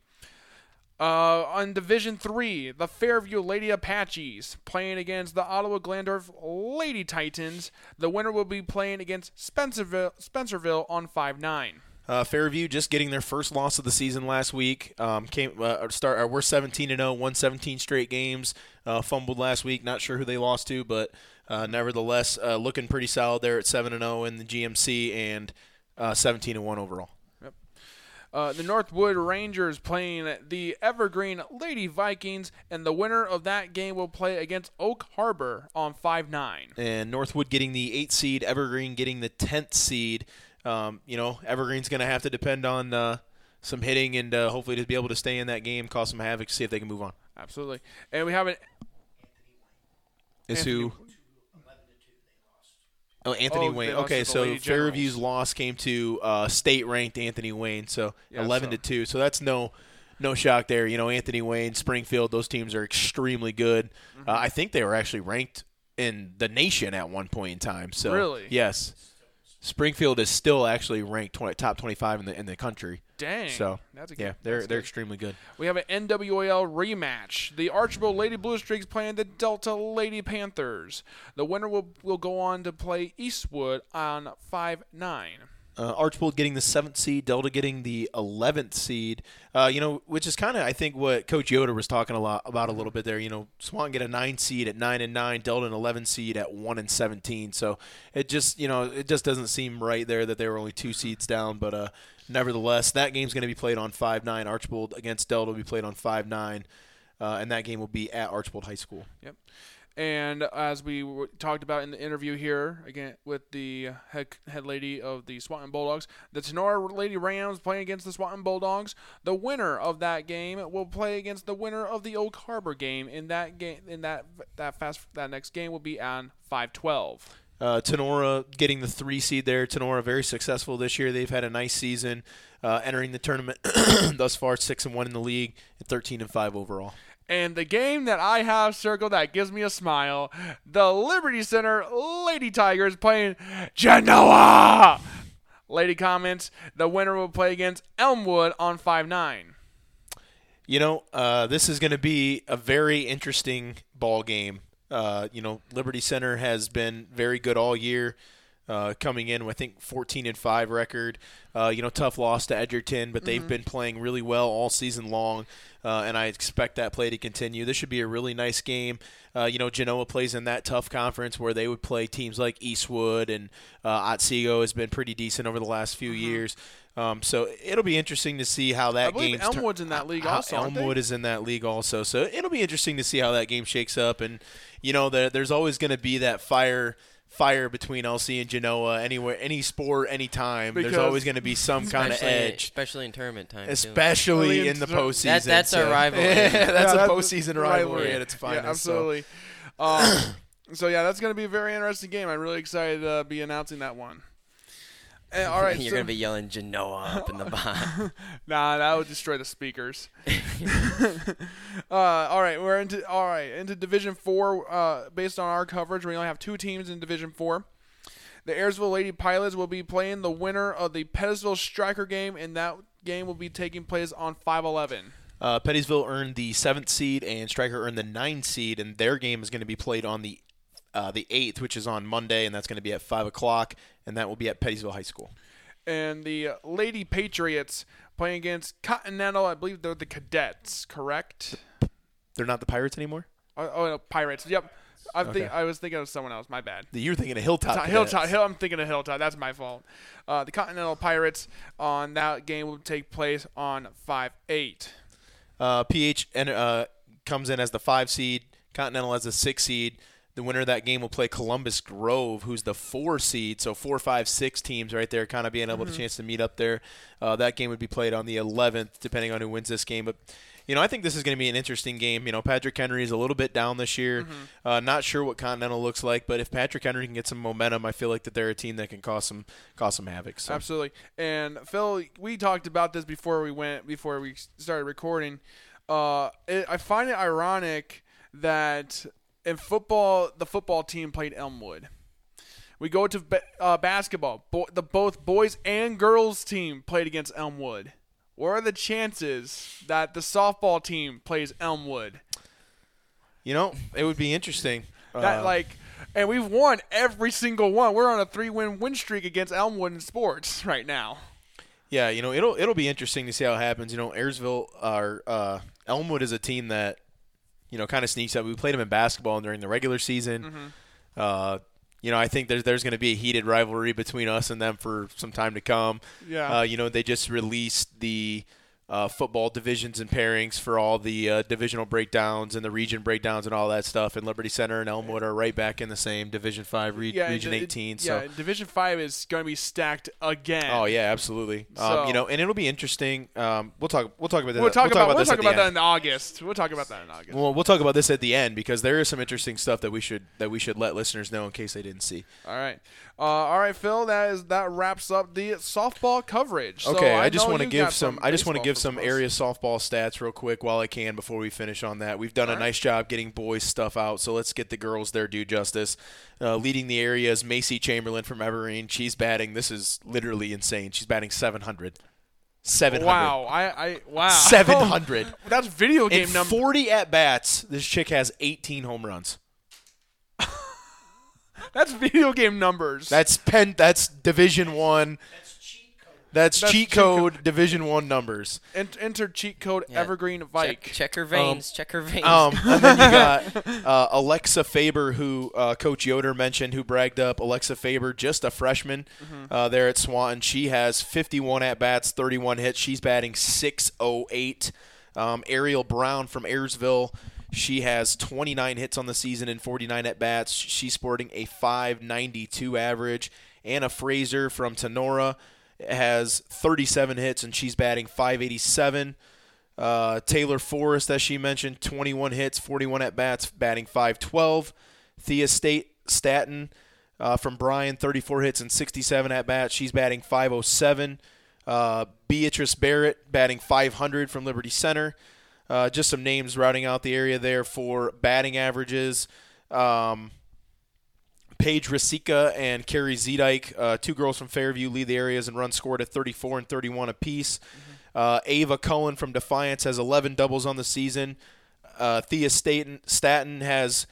Uh, on Division Three, the Fairview Lady Apaches playing against the Ottawa Glandorf Lady Titans. The winner will be playing against Spencerville, Spencerville on five nine. Uh, Fairview just getting their first loss of the season last week. Um, came uh, start. Uh, we're 17 and 0, won 17 straight games. Uh, fumbled last week. Not sure who they lost to, but uh, nevertheless, uh, looking pretty solid there at 7 and 0 in the GMC and uh, 17 and 1 overall. Uh, the Northwood Rangers playing the Evergreen Lady Vikings, and the winner of that game will play against Oak Harbor on 5 9. And Northwood getting the 8th seed, Evergreen getting the 10th seed. Um, you know, Evergreen's going to have to depend on uh, some hitting and uh, hopefully to be able to stay in that game, cause some havoc, see if they can move on. Absolutely. And we have an. Is Anthony- who? Oh, Anthony Oh, Wayne. Okay, so Fairview's loss came to uh, state-ranked Anthony Wayne, so Yeah, eleven so- to two. So that's no no shock there. You know, Anthony Wayne, Springfield, those teams are extremely good. Mm-hmm. Uh, I think they were actually ranked in the nation at one point in time. So Really? yes, Springfield is still actually ranked 20, top twenty-five in the in the country. Dang. So that's a yeah, they're they're good. extremely good. We have an NWAL rematch. The Archbold Lady Blue Streaks playing the Delta Lady Panthers. The winner will will go on to play Eastwood on 5 9. Uh, Archbold getting the seventh seed, Delta getting the eleventh seed. Uh, you know, which is kind of I think what Coach Yoder was talking a lot about a little bit there. You know, Swan get a nine seed at nine and nine, Delta an eleven seed at one and seventeen. So it just you know it just doesn't seem right there that they were only two seeds down. But uh, nevertheless, that game's going to be played on five nine. Archbold against Delta will be played on five nine, uh, and that game will be at Archbold High School. Yep. And as we w- talked about in the interview here, again with the head, head lady of the Swanton Bulldogs, the Tinora Lady Rams playing against the Swanton Bulldogs. The winner of that game will play against the winner of the Oak Harbor game. In that game, in that that fast that next game will be on five twelve. Uh, Tinora getting the three seed there. Tinora very successful this year. They've had a nice season, uh, entering the tournament thus far, six and one in the league, and thirteen and five overall. And the game that I have circled that gives me a smile, the Liberty Center Lady Tigers playing Genoa. Lady Comets, the winner will play against Elmwood on 5-9. You know, uh, this is going to be a very interesting ball game. Uh, you know, Liberty Center has been very good all year. Uh, coming in, with, I think 14 and five record. Uh, you know, tough loss to Edgerton, but they've been playing really well all season long, uh, and I expect that play to continue. This should be a really nice game. Uh, you know, Genoa plays in that tough conference where they would play teams like Eastwood and uh, Otsego has been pretty decent over the last few years. Um, so it'll be interesting to see how that game. I believe tur- Elmwood's in that league also. Elmwood is in that league also. So it'll be interesting to see how that game shakes up. And you know, the, there's always going to be that fire fire between LC and Genoa anywhere, any sport, any time. There's always going to be some kind of edge. especially in tournament time. Especially Really in the postseason. That- that's our so- rivalry. Yeah, that's Yeah, a that's postseason the rivalry rivalry. at its finest. Yeah, so. absolutely. Um, so yeah, that's going to be a very interesting game. I'm really excited to be announcing that one. And, all right, You're so- gonna be yelling Genoa up in the bottom. Nah, that would destroy the speakers. uh, all right, we're into all right into Division Four. Uh, based on our coverage, we only have two teams in Division Four. The Ayersville Lady Pilots will be playing the winner of the Pettisville Stryker game, and that game will be taking place on 5-11. Uh, Pettisville earned the seventh seed, and Stryker earned the ninth seed, and their game is going to be played on the uh, the eighth, which is on Monday, and that's going to be at five o'clock, and that will be at Pettisville High School. And the uh, Lady Patriots playing against Continental. I believe they're the Cadets, correct? They're not the Pirates anymore. Oh, oh no, Pirates. Yep. I think Okay. I was thinking of someone else. My bad. You're thinking of Hilltop. Cadets. Hilltop. Hill, I'm thinking of Hilltop. That's my fault. Uh, the Continental Pirates on that game will take place on five eight. Uh, PH uh, comes in as the five seed. Continental as the six seed. The winner of that game will play Columbus Grove, who's the four seed. So four, five, six teams right there, kind of being able to chance to meet up there. Uh, that game would be played on the 11th, depending on who wins this game. But you know, I think this is going to be an interesting game. You know, Patrick Henry is a little bit down this year. Uh, not sure what Continental looks like, but if Patrick Henry can get some momentum, I feel like that they're a team that can cause some cause some havoc. So. Absolutely. And Phil, we talked about this before we went before we started recording. Uh, it, I find it ironic that in football, the football team played Elmwood. We go to uh, basketball. Bo- the both boys and girls team played against Elmwood. What are the chances that the softball team plays Elmwood? You know, it would be interesting. That Uh, like, and we've won every single one. We're on a three-win win streak against Elmwood in sports right now. Yeah, you know, it'll it'll be interesting to see how it happens. You know, Ayersville or uh, Elmwood is a team that you know kind of sneaks up. We played them in basketball and during the regular season. Mm-hmm. Uh, you know, I think there's there's going to be a heated rivalry between us and them for some time to come. Yeah. Uh, you know, they just released the uh, football divisions and pairings for all the uh, divisional breakdowns and the region breakdowns and all that stuff. And Liberty Center and Elmwood are right back in the same Division Five, re- Region it- it- 18. so. yeah, Division Five is going to be stacked again. Oh yeah, absolutely. So- um, you know, and it'll be interesting. Um, we'll talk. We'll talk about that. We'll talk about, we'll this talk about that end. in August. We'll talk about that in August. Well, we'll talk about this at the end because there is some interesting stuff that we should that we should let listeners know in case they didn't see. all right, uh, all right, Phil. That is that wraps up the softball coverage. So Okay, I, I, just want to give some. I just want to give some us. area softball stats real quick while I can before we finish on that. We've done a All right. nice job getting boys stuff out, so let's get the girls their due justice. Uh, leading the area is Macy Chamberlain from Evergreen. She's batting. This is literally insane. She's batting 700. 700. Wow, I, I wow, 700. That's video game In number. 40 at bats, this chick has 18 home runs. That's video game numbers. That's pen. That's Division One. That's That's cheat cheat co- code Division One numbers. Ent- enter cheat code Yeah. Evergreen Check, Vike. check her veins. check her veins. Um, and then you got uh, Alexa Faber, who uh, Coach Yoder mentioned, who bragged up. Alexa Faber, just a freshman uh, there at Swanton. She has 51 at bats, 31 hits. She's batting 608. Um, Ariel Brown from Ayersville. She has 29 hits on the season and 49 at bats. She's sporting a 592 average. Anna Fraser from Tinora has 37 hits and she's batting 587. Uh, Taylor Forrest, as she mentioned, 21 hits, 41 at bats, batting 512. Thea State Staten uh, from Bryan, 34 hits and 67 at bats. She's batting 507. Uh, Beatrice Barrett batting 500 from Liberty Center. Uh, just some names routing out the area there for batting averages. Um, Paige Rasika and Carrie Zedike, uh, two girls from Fairview, lead the areas and runs scored at 34 and 31 apiece. Uh, Ava Cohen from Defiance has 11 doubles on the season. Uh, Thea Staten, Staten has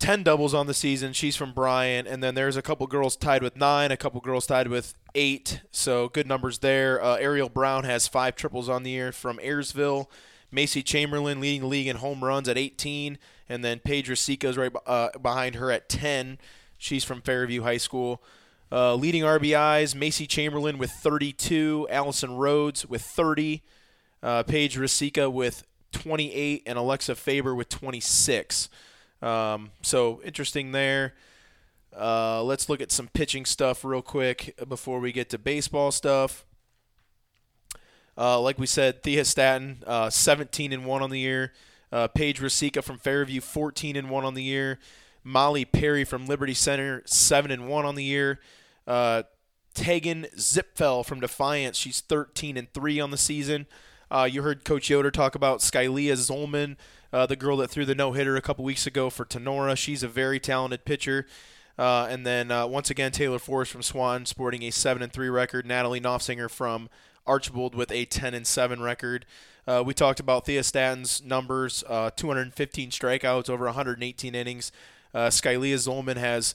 10 doubles on the season. She's from Bryan. And then there's a couple girls tied with nine, a couple girls tied with eight. So good numbers there. Uh, Ariel Brown has five triples on the year from Ayersville. Macy Chamberlain leading the league in home runs at 18. And then Paige Rasica is right uh, behind her at 10. She's from Fairview High School. Uh, leading RBIs, Macy Chamberlain with 32, Allison Rhodes with 30, uh, Paige Rasica with 28, and Alexa Faber with 26. Um, so interesting there. Uh, let's look at some pitching stuff real quick before we get to baseball stuff. Uh, like we said, Thea Staton, uh, 17 and one on the year. Uh, Paige Rasica from Fairview, 14 and one on the year. Molly Perry from Liberty Center, seven and one on the year. Uh, Tegan Zipfel from Defiance, she's 13 and three on the season. Uh, you heard Coach Yoder talk about Skylia Zolman, uh, the girl that threw the no hitter a couple weeks ago for Tinora. She's a very talented pitcher. Uh, and then uh, once again, Taylor Forrest from Swan, sporting a seven and three record. Natalie Knopfsinger from Archbold with a 10 and seven record. Uh, we talked about Thea Staton's numbers: uh, 215 strikeouts over 118 innings. Uh, Skylia Zolman has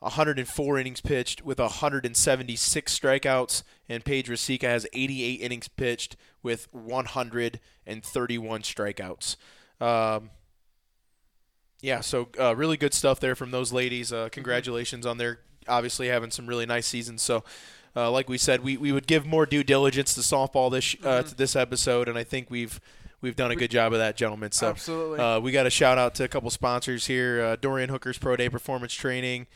104 innings pitched with 176 strikeouts, and Paige Rasica has 88 innings pitched with 131 strikeouts. Um, yeah, so uh, really good stuff there from those ladies. Uh, congratulations on their obviously having some really nice seasons. So, uh, like we said, we, we would give more due diligence to softball this uh, mm-hmm. to this episode, and I think we've we've done a good job of that, gentlemen. So, absolutely, uh, we got a shout out to a couple sponsors here: uh, Dorian Hooker's Pro Day Performance Training.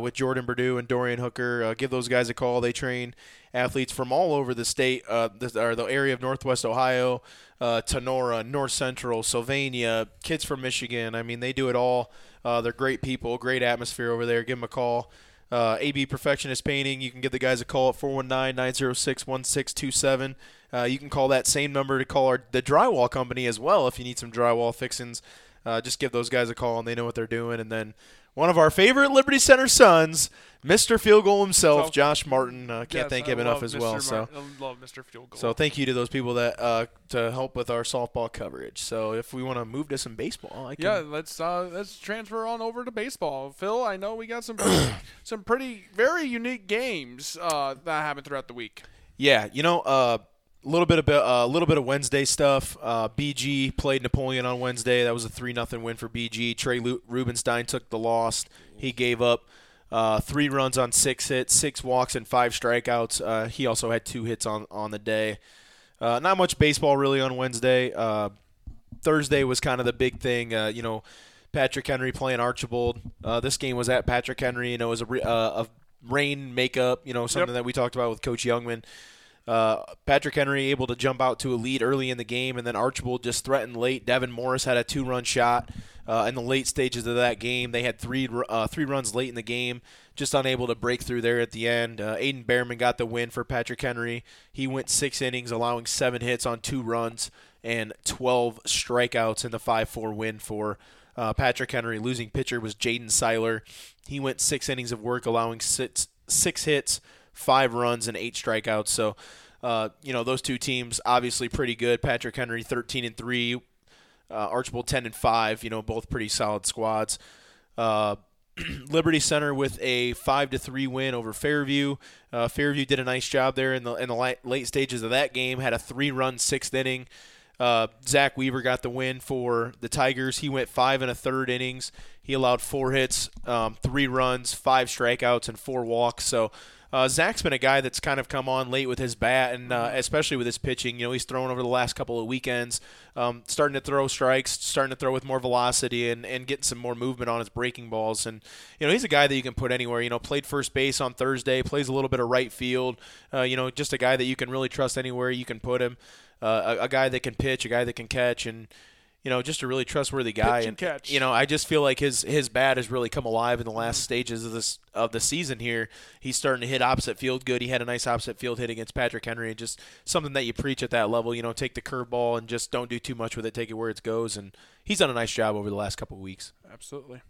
with Jordan Purdue and Dorian Hooker, give those guys a call. They train athletes from all over the state, the, or the area of Northwest Ohio, uh, Tinora, North Central, Sylvania, kids from Michigan. I mean, they do it all. Uh, they're great people, great atmosphere over there. Give them a call. Uh, AB Perfectionist Painting. You can give the guys a call at 419-906-1627. Uh, you can call that same number to call our the drywall company as well if you need some drywall fixings. Uh, just give those guys a call and they know what they're doing. And then one of our favorite Liberty Center sons, Mr. Field Goal himself, Josh Martin. Uh, can't yes, thank I him enough Mr. as well. Mar- so I love Mr. Field Goal. So thank you to those people that uh, to help with our softball coverage. So if we want to move to some baseball, I can. Yeah, let's uh, let's transfer on over to baseball. Phil, I know we got some pretty, some pretty very unique games uh, that happened throughout the week. Yeah, you know, uh, a little bit of a uh, little bit of Wednesday stuff. Uh, BG played Napoleon on Wednesday. That was a three nothing win for BG. Trey Lu- Rubenstein took the loss. He gave up uh, three runs on six hits, six walks, and five strikeouts. Uh, he also had two hits on on the day. Uh, not much baseball really on Wednesday. Uh, Thursday was kind of the big thing. you know, Patrick Henry playing Archbold. this game was at Patrick Henry. You know, it was a, a rain makeup. You know, something yep. that we talked about with Coach Youngman. Uh, Patrick Henry able to jump out to a lead early in the game, and then Archbold just threatened late. Devin Morris had a two-run shot uh, in the late stages of that game. They had three uh, three runs late in the game, just unable to break through there at the end. Uh, Aiden Behrman got the win for Patrick Henry. He went six innings, allowing seven hits on two runs and 12 strikeouts in the 5-4 win for uh, Patrick Henry. Losing pitcher was Jaden Seiler. He went six innings of work, allowing six six hits five runs and eight strikeouts. So, uh, you know, those two teams obviously pretty good. Patrick Henry, 13 and three. Uh, Archbold, 10 and five. You know, both pretty solid squads. Uh, Liberty Center with a five to three win over Fairview. Uh, Fairview did a nice job there in the in the late stages of that game. Had a three run sixth inning. Uh, Zach Weaver got the win for the Tigers. He went five and a third innings. He allowed four hits, um, three runs, five strikeouts, and four walks. So uh, Zach's been a guy that's kind of come on late with his bat, and uh, especially with his pitching. You know, he's thrown over the last couple of weekends, um, starting to throw strikes, starting to throw with more velocity, and, and getting some more movement on his breaking balls. And you know, he's a guy that you can put anywhere. You know, played first base on Thursday, plays a little bit of right field. Uh, you know, just a guy that you can really trust anywhere you can put him. Uh, a, a guy that can pitch, a guy that can catch, and you know, just a really trustworthy guy. and, catch. You know, I just feel like his his bat has really come alive in the last mm-hmm. stages of this of the season here. He's starting to hit opposite field good. He had a nice opposite field hit against Patrick Henry, and just something that you preach at that level. You know, take the curveball and just don't do too much with it. Take it where it goes, and he's done a nice job over the last couple of weeks. Absolutely.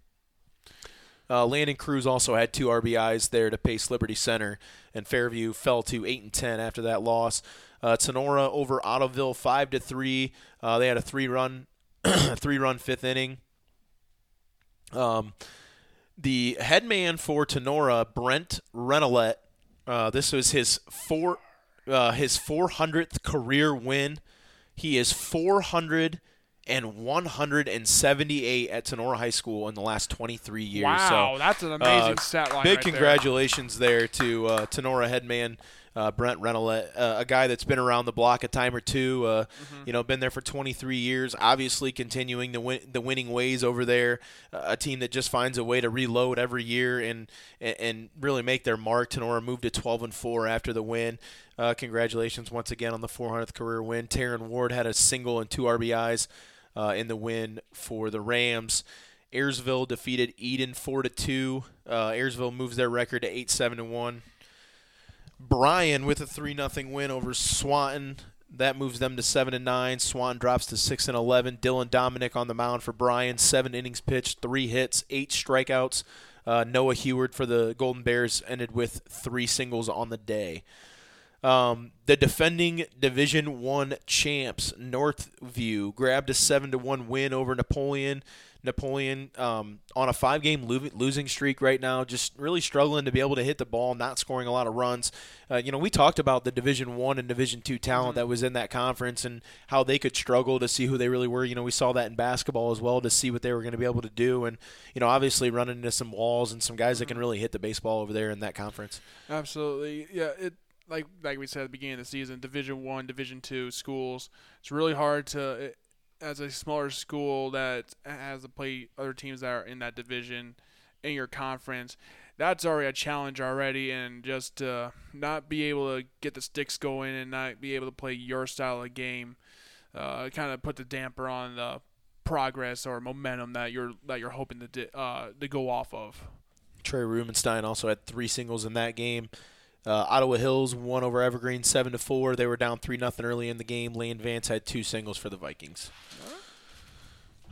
Uh, Landon Cruz also had two RBIs there to pace Liberty Center, and Fairview fell to eight and ten after that loss. Uh, Tinora over Ottoville five to three. Uh, they had a three run three run fifth inning. Um, the head man for Tinora, Brent Renellet, uh, this was his four uh, his 400th career win. He is 400 and 178 at Tinora High School in the last 23 years. Wow, so, that's an amazing uh, stat line. Big right congratulations there, to uh, Tinora headman uh, Brent Renellet, uh, a guy that's been around the block a time or two. Uh, Mm-hmm. You know, been there for 23 years. Obviously, continuing the win- the winning ways over there. Uh, a team that just finds a way to reload every year and and, and really make their mark. Tinora moved to 12 and four after the win. Uh, congratulations once again on the 400th career win. Taryn Ward had a single and two RBIs uh, in the win for the Rams. Ayersville defeated Edon four to two. Uh, Ayersville moves their record to eight seven and one. Bryan with a three nothing win over Swanton. That moves them to seven and nine. Swanton drops to six and eleven. Dylan Dominic on the mound for Bryan. Seven innings pitched, three hits, eight strikeouts. Uh, Noah Heward for the Golden Bears ended with three singles on the day. Um, the defending Division One champs, Northview, grabbed a seven to one win over Napoleon. Napoleon um, on a five-game lo- losing streak right now, just really struggling to be able to hit the ball, not scoring a lot of runs. Uh, you know, we talked about the Division One and Division Two talent that was in that conference and how they could struggle to see who they really were. You know, we saw that in basketball as well to see what they were going to be able to do, and you know, obviously running into some walls and some guys that can really hit the baseball over there in that conference. Absolutely, yeah. It like like we said at the beginning of the season, Division One, Division Two schools. It's really hard to, as a smaller school that has to play other teams that are in that division in your conference. That's already a challenge already, and just to not be able to get the sticks going and not be able to play your style of game, uh, kind of put the damper on the progress or momentum that you're that you're hoping to uh, to go off of. Trey Rubenstein also had three singles in that game. Uh, Ottawa Hills won over Evergreen seven to four. They were down three nothing early in the game. Lane Vance had two singles for the Vikings.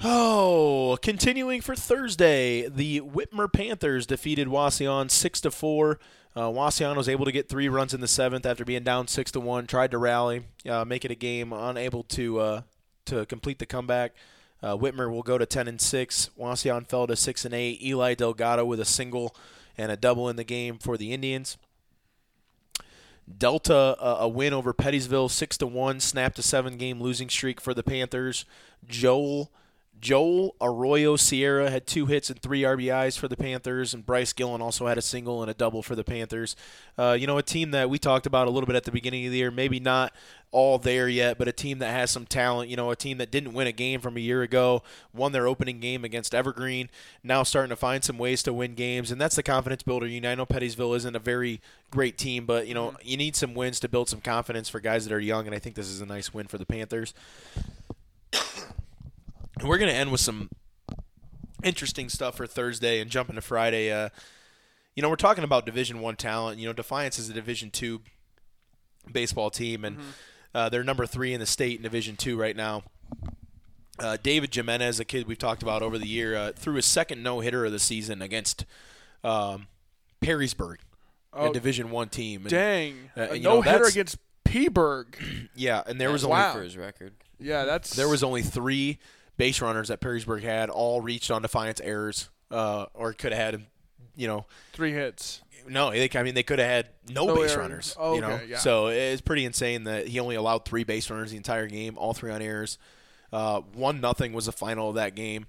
Oh, continuing for Thursday, the Whitmer Panthers defeated Wauseon six to four. Uh, Wauseon was able to get three runs in the seventh after being down six to one. Tried to rally, uh, make it a game, unable to uh, to complete the comeback. Uh, Whitmer will go to ten and six. Wauseon fell to six and eight. Eli Delgado with a single and a double in the game for the Indians. Delta uh, a win over Pettisville six to one, snapped a seven game losing streak for the Panthers. Joel Joel Arroyo Sierra had two hits and three RBIs for the Panthers, and Bryce Gillen also had a single and a double for the Panthers. Uh, you know, a team that we talked about a little bit at the beginning of the year, maybe not all there yet, but a team that has some talent. You know, a team that didn't win a game from a year ago, won their opening game against Evergreen, now starting to find some ways to win games, and that's the confidence builder. You know, I know Pettisville isn't a very great team, but you know, you need some wins to build some confidence for guys that are young, and I think this is a nice win for the Panthers. And we're going to end with some interesting stuff for Thursday and jump into Friday. Uh, you know, we're talking about Division One talent. You know, Defiance is a Division Two baseball team, and uh, they're number three in the state in Division Two right now. Uh, David Jimenez, a kid we've talked about over the year, uh, threw his second no hitter of the season against um, Perrysburg, Oh, a Division One team. And, Dang, uh, a no hitter that's- against Peaburg. Yeah, and there was That's only Wow. for his record. Yeah, that's There was only three base runners that Perrysburg had, all reached on Defiance errors, uh, or could have had, you know, three hits. no. They, I mean, they could have had no, No base errors. runners. Oh, you know, yeah. so it's pretty insane that he only allowed three base runners the entire game, all three on errors. Uh, one nothing was the final of that game.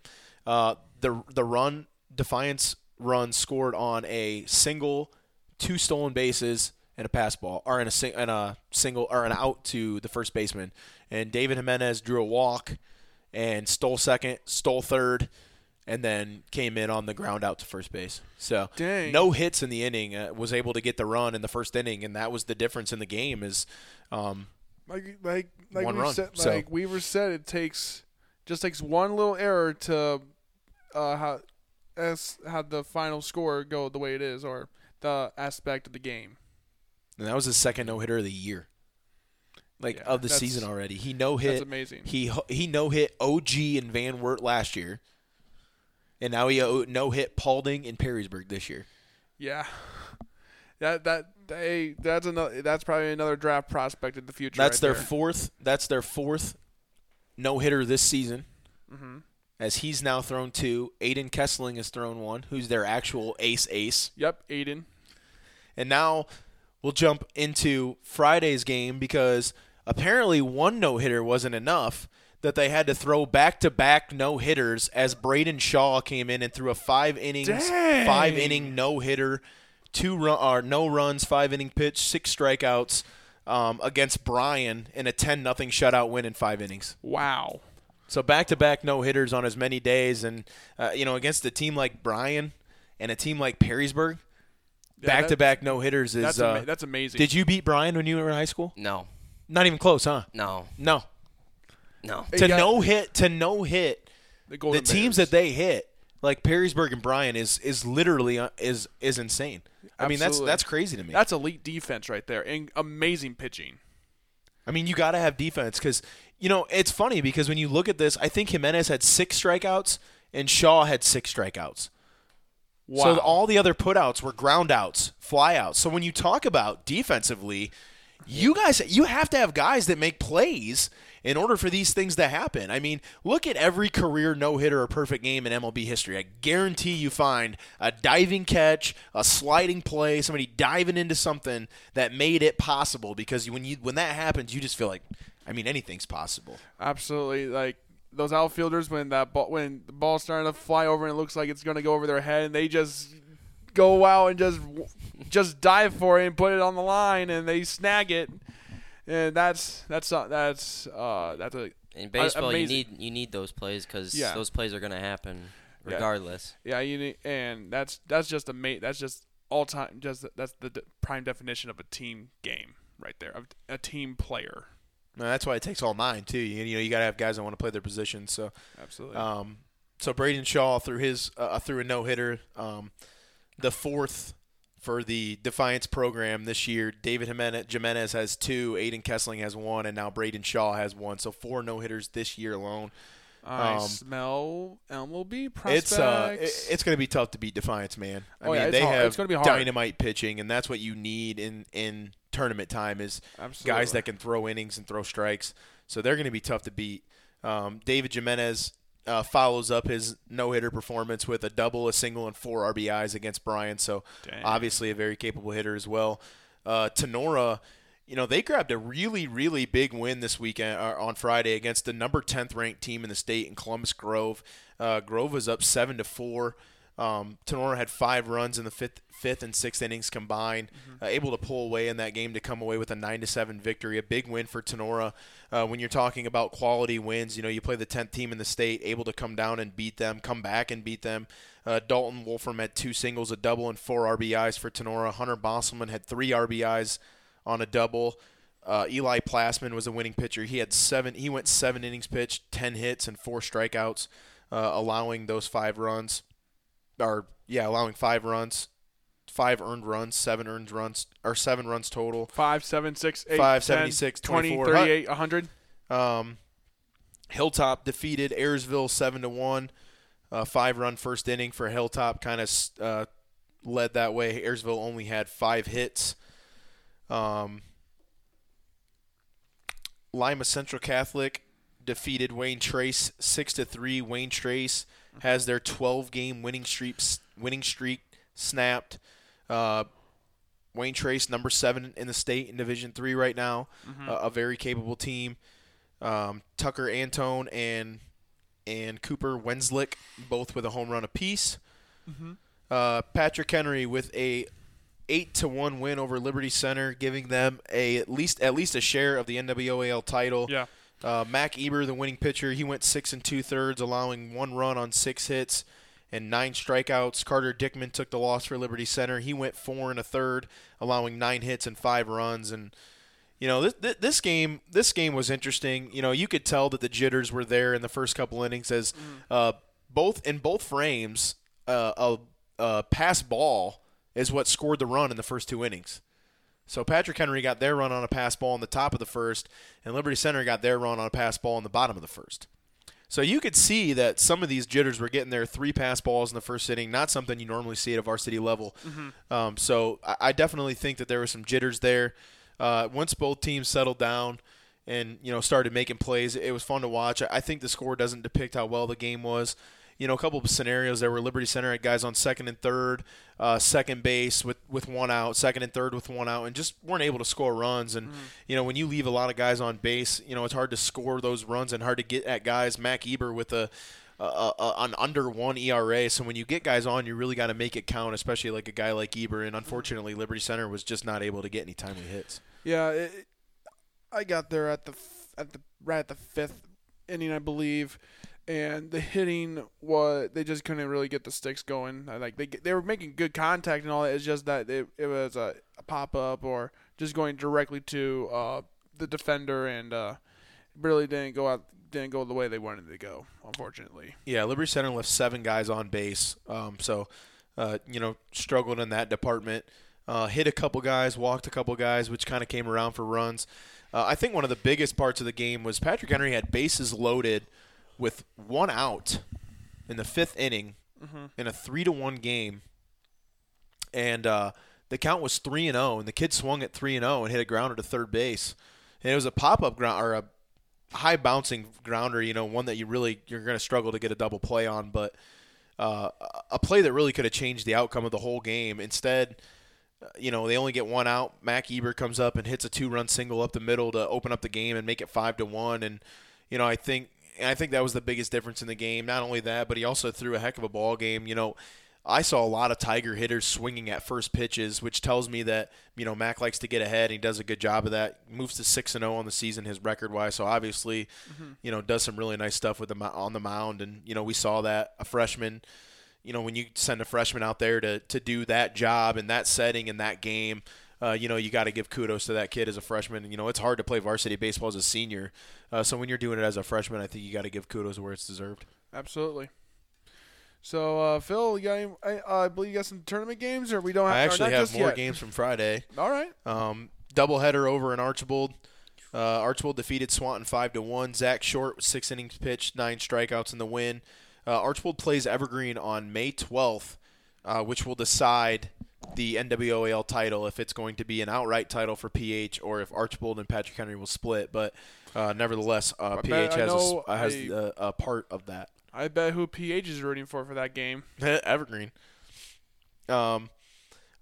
Uh, the the run Defiance run scored on a single, two stolen bases, and a pass ball, or in a sing, and a single or an out to the first baseman. And David Jimenez drew a walk and stole second, stole third, and then came in on the ground out to first base. So Dang. no hits in the inning. Uh, was able to get the run in the first inning, and that was the difference in the game. Is um, Like like like One run, said, so- like Weaver said, it takes just takes one little error to uh how as have the final score go the way it is or the aspect of the game. and that was his second no hitter of the year, like Yeah, of the season already. He no hit. That's amazing. He he no hit OG and Van Wert last year, and now he no hit Paulding and Perrysburg this year. yeah. That that they that's another that's probably another draft prospect in the future. That's right their there. fourth. That's their fourth no hitter this season. hmm as he's now thrown two. Aiden Kessling has thrown one, who's their actual ace ace. Yep, Aiden. And now we'll jump into Friday's game because apparently one no hitter wasn't enough that they had to throw back to back no hitters as Braden Shaw came in and threw a five innings, Dang. five inning no hitter, two run or no runs, five inning pitch, six strikeouts um, against Bryan in a ten nothing shutout win in five innings. Wow. So back to back no hitters on as many days, and uh, you know against a team like Bryan and a team like Perrysburg, back to back no hitters is. That's, uh, ama- that's amazing. did you beat Bryan when you were in high school? No, Not even close, huh? no, No. no. Hey, To got- no hit, to no hit, the, the teams Bears. that they hit, like Perrysburg and Bryan, is is literally uh, is is insane. I mean that's that's crazy to me. That's elite defense right there, and amazing pitching. I mean you got to have defense because you know it's funny because when you look at this, I think Jimenez had six strikeouts and Shaw had six strikeouts. Wow. So all the other putouts were ground outs, fly outs. So when you talk about defensively, you guys you have to have guys that make plays in order for these things to happen. I mean, look at every career no-hitter or perfect game in MLB history. I guarantee you find a diving catch, a sliding play, somebody diving into something that made it possible because when you when that happens, you just feel like I mean anything's possible. Absolutely, like those outfielders when that ball when the ball's starting to fly over and it looks like it's going to go over their head, and they just go out and just just dive for it and put it on the line, and they snag it, and that's that's uh, that's uh that's a In baseball, you need you need those plays because Yeah. those plays are gonna happen regardless. yeah you need, and that's that's just a mate that's just all time just that's the de- prime definition of a team game right there of a team player No, that's why it takes all nine too. You, you know, you got to have guys that want to play their position. So absolutely Um, so Braden Shaw threw his uh, threw a no hitter, um, the fourth for the Defiance program this year. David Jimenez, Jimenez has two, Aiden Kessling has one, and now Braden Shaw has one. So four no hitters this year alone. I um, smell MLB prospects. It's uh, it- it's going to be tough to beat Defiance, man. I Oh, mean, yeah, it's they hard. have It's gonna be hard. dynamite pitching, and that's what you need in in tournament time is Absolutely. guys that can throw innings and throw strikes. So they're going to be tough to beat. Um, David Jimenez uh, follows up his no hitter performance with a double, a single, and four RBIs against Bryan. So Dang. obviously a very capable hitter as well. Uh, Tinora, you know, they grabbed a really, really big win this weekend uh, on Friday against the number 10th ranked team in the state in Columbus Grove. Uh, Grove was up seven to four. Um, Tinora had five runs in the fifth, fifth and sixth innings combined, uh, able to pull away in that game to come away with a nine to seven victory. A big win for Tinora. Uh, when you're talking about quality wins, you know you play the 10th team in the state, able to come down and beat them, come back and beat them. Uh, Dalton Wolfram had two singles, a double, and four RBIs for Tinora. Hunter Bosselman had three RBIs on a double. Uh, Eli Plasman was a winning pitcher. He had seven. He went seven innings pitched, ten hits, and four strikeouts, uh, allowing those five runs or yeah, allowing five runs, five earned runs, seven earned runs, or seven runs total. Five, seven, six, eight, Five, 10, 76, 20, 38, 100. Um, Hilltop defeated Ayersville seven to one. Uh, five run first inning for Hilltop, kind of uh, led that way. Ayersville only had five hits. Um, Lima Central Catholic defeated Wayne Trace six to three. Wayne Trace has their 12 game winning streak winning streak snapped. Uh, Wayne Trace, number seven in the state in Division Three right now, uh, a very capable team. Um, Tucker Antone and and Cooper Wenslick, both with a home run apiece. Uh, Patrick Henry with a eight to one win over Liberty Center, giving them a at least at least a share of the NWOAL title. Yeah. Uh, Mac Eber, the winning pitcher, he went six and two thirds, allowing one run on six hits and nine strikeouts. Carter Dickman took the loss for Liberty Center. He went four and a third, allowing nine hits and five runs. And you know this this- game this game was interesting. You know you could tell that the jitters were there in the first couple innings as uh, both in both frames uh, a, a pass ball is what scored the run in the first two innings. So Patrick Henry got their run on a pass ball in the top of the first, and Liberty Center got their run on a pass ball in the bottom of the first. So you could see that some of these jitters were getting their three pass balls in the first inning, not something you normally see at a varsity level. Um, so I, I definitely think that there were some jitters there. Uh, once both teams settled down, and you know started making plays. It was fun to watch. I think the score doesn't depict how well the game was. You know, a couple of scenarios there were Liberty Center had guys on second and third, uh, second base with, with one out, second and third with one out, and just weren't able to score runs. And you know, when you leave a lot of guys on base, you know it's hard to score those runs and hard to get at guys. Mac Eber with a a, a, an under one ERA. So when you get guys on, you really got to make it count, especially like a guy like Eber. And unfortunately, Liberty Center was just not able to get any timely hits. Yeah, it, I got there at the at the right at the fifth inning, I believe, and the hitting was they just couldn't really get the sticks going. Like they they were making good contact and all that. It's just that it, it was a, a pop up or just going directly to uh, the defender and uh, really didn't go out didn't go the way they wanted to go. Unfortunately. Yeah, Liberty Center left seven guys on base, um, so uh, you know struggled in that department. Uh, hit a couple guys, walked a couple guys, which kind of came around for runs. Uh, I think one of the biggest parts of the game was Patrick Henry had bases loaded with one out in the fifth inning in a three to one game, and uh, the count was three and zero, and the kid swung at three and zero and hit a grounder to third base, and it was a pop up ground or a high bouncing grounder, you know, one that you really you're going to struggle to get a double play on, but uh, a play that really could have changed the outcome of the whole game. Instead, uh, you know, they only get one out. Mac Eber comes up and hits a two-run single up the middle to open up the game and make it five to one. And you know, I think and I think that was the biggest difference in the game. Not only that, but he also threw a heck of a ball game. You know, I saw a lot of Tiger hitters swinging at first pitches, which tells me that you know Mac likes to get ahead. And he does a good job of that. Moves to six and zero on the season, his record wise. So obviously, mm-hmm. you know, does some really nice stuff with the on the mound. And you know, we saw that a freshman. You know, when you send a freshman out there to to do that job in that setting in that game. Uh, you know, you got to give kudos to that kid as a freshman. You know, it's hard to play varsity baseball as a senior. Uh, so when you're doing it as a freshman, I think you got to give kudos where it's deserved. Absolutely. So, uh, Phil, you got any, I, uh, I believe you got some tournament games, or we don't have. I actually have more yet? games from Friday. All right. Um, doubleheader over in Archbold. Uh, Archbold defeated Swanton five to one. Zach Short six innings pitched, nine strikeouts in the win. Uh, Archbold plays Evergreen on May twelfth, uh, which will decide the NWOAL title if it's going to be an outright title for PH or if Archbold and Patrick Henry will split. But uh, nevertheless, uh, PH has a, uh, has I- a, a part of that. I bet who PH is rooting for for that game. Evergreen. Um,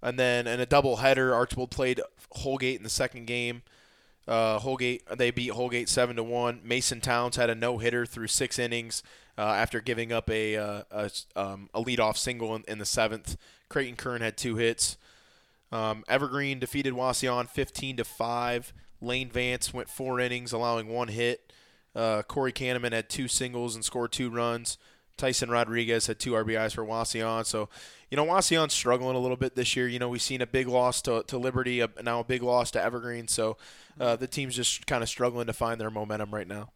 and then in a double header, Archbold played Holgate in the second game. Uh, Holgate they beat Holgate seven to one. Mason Towns had a no hitter through six innings uh, after giving up a uh, a, um, a leadoff single in, in the seventh. Creighton Kern had two hits. Um, Evergreen defeated Wauseon 15 to five. Lane Vance went four innings, allowing one hit. Uh, Corey Kahneman had two singles and scored two runs. Tyson Rodriguez had two RBIs for Wauseon. So, you know, Wauseon's struggling a little bit this year. You know, we've seen a big loss to, to Liberty, a, now a big loss to Evergreen. So uh, the team's just kind of struggling to find their momentum right now.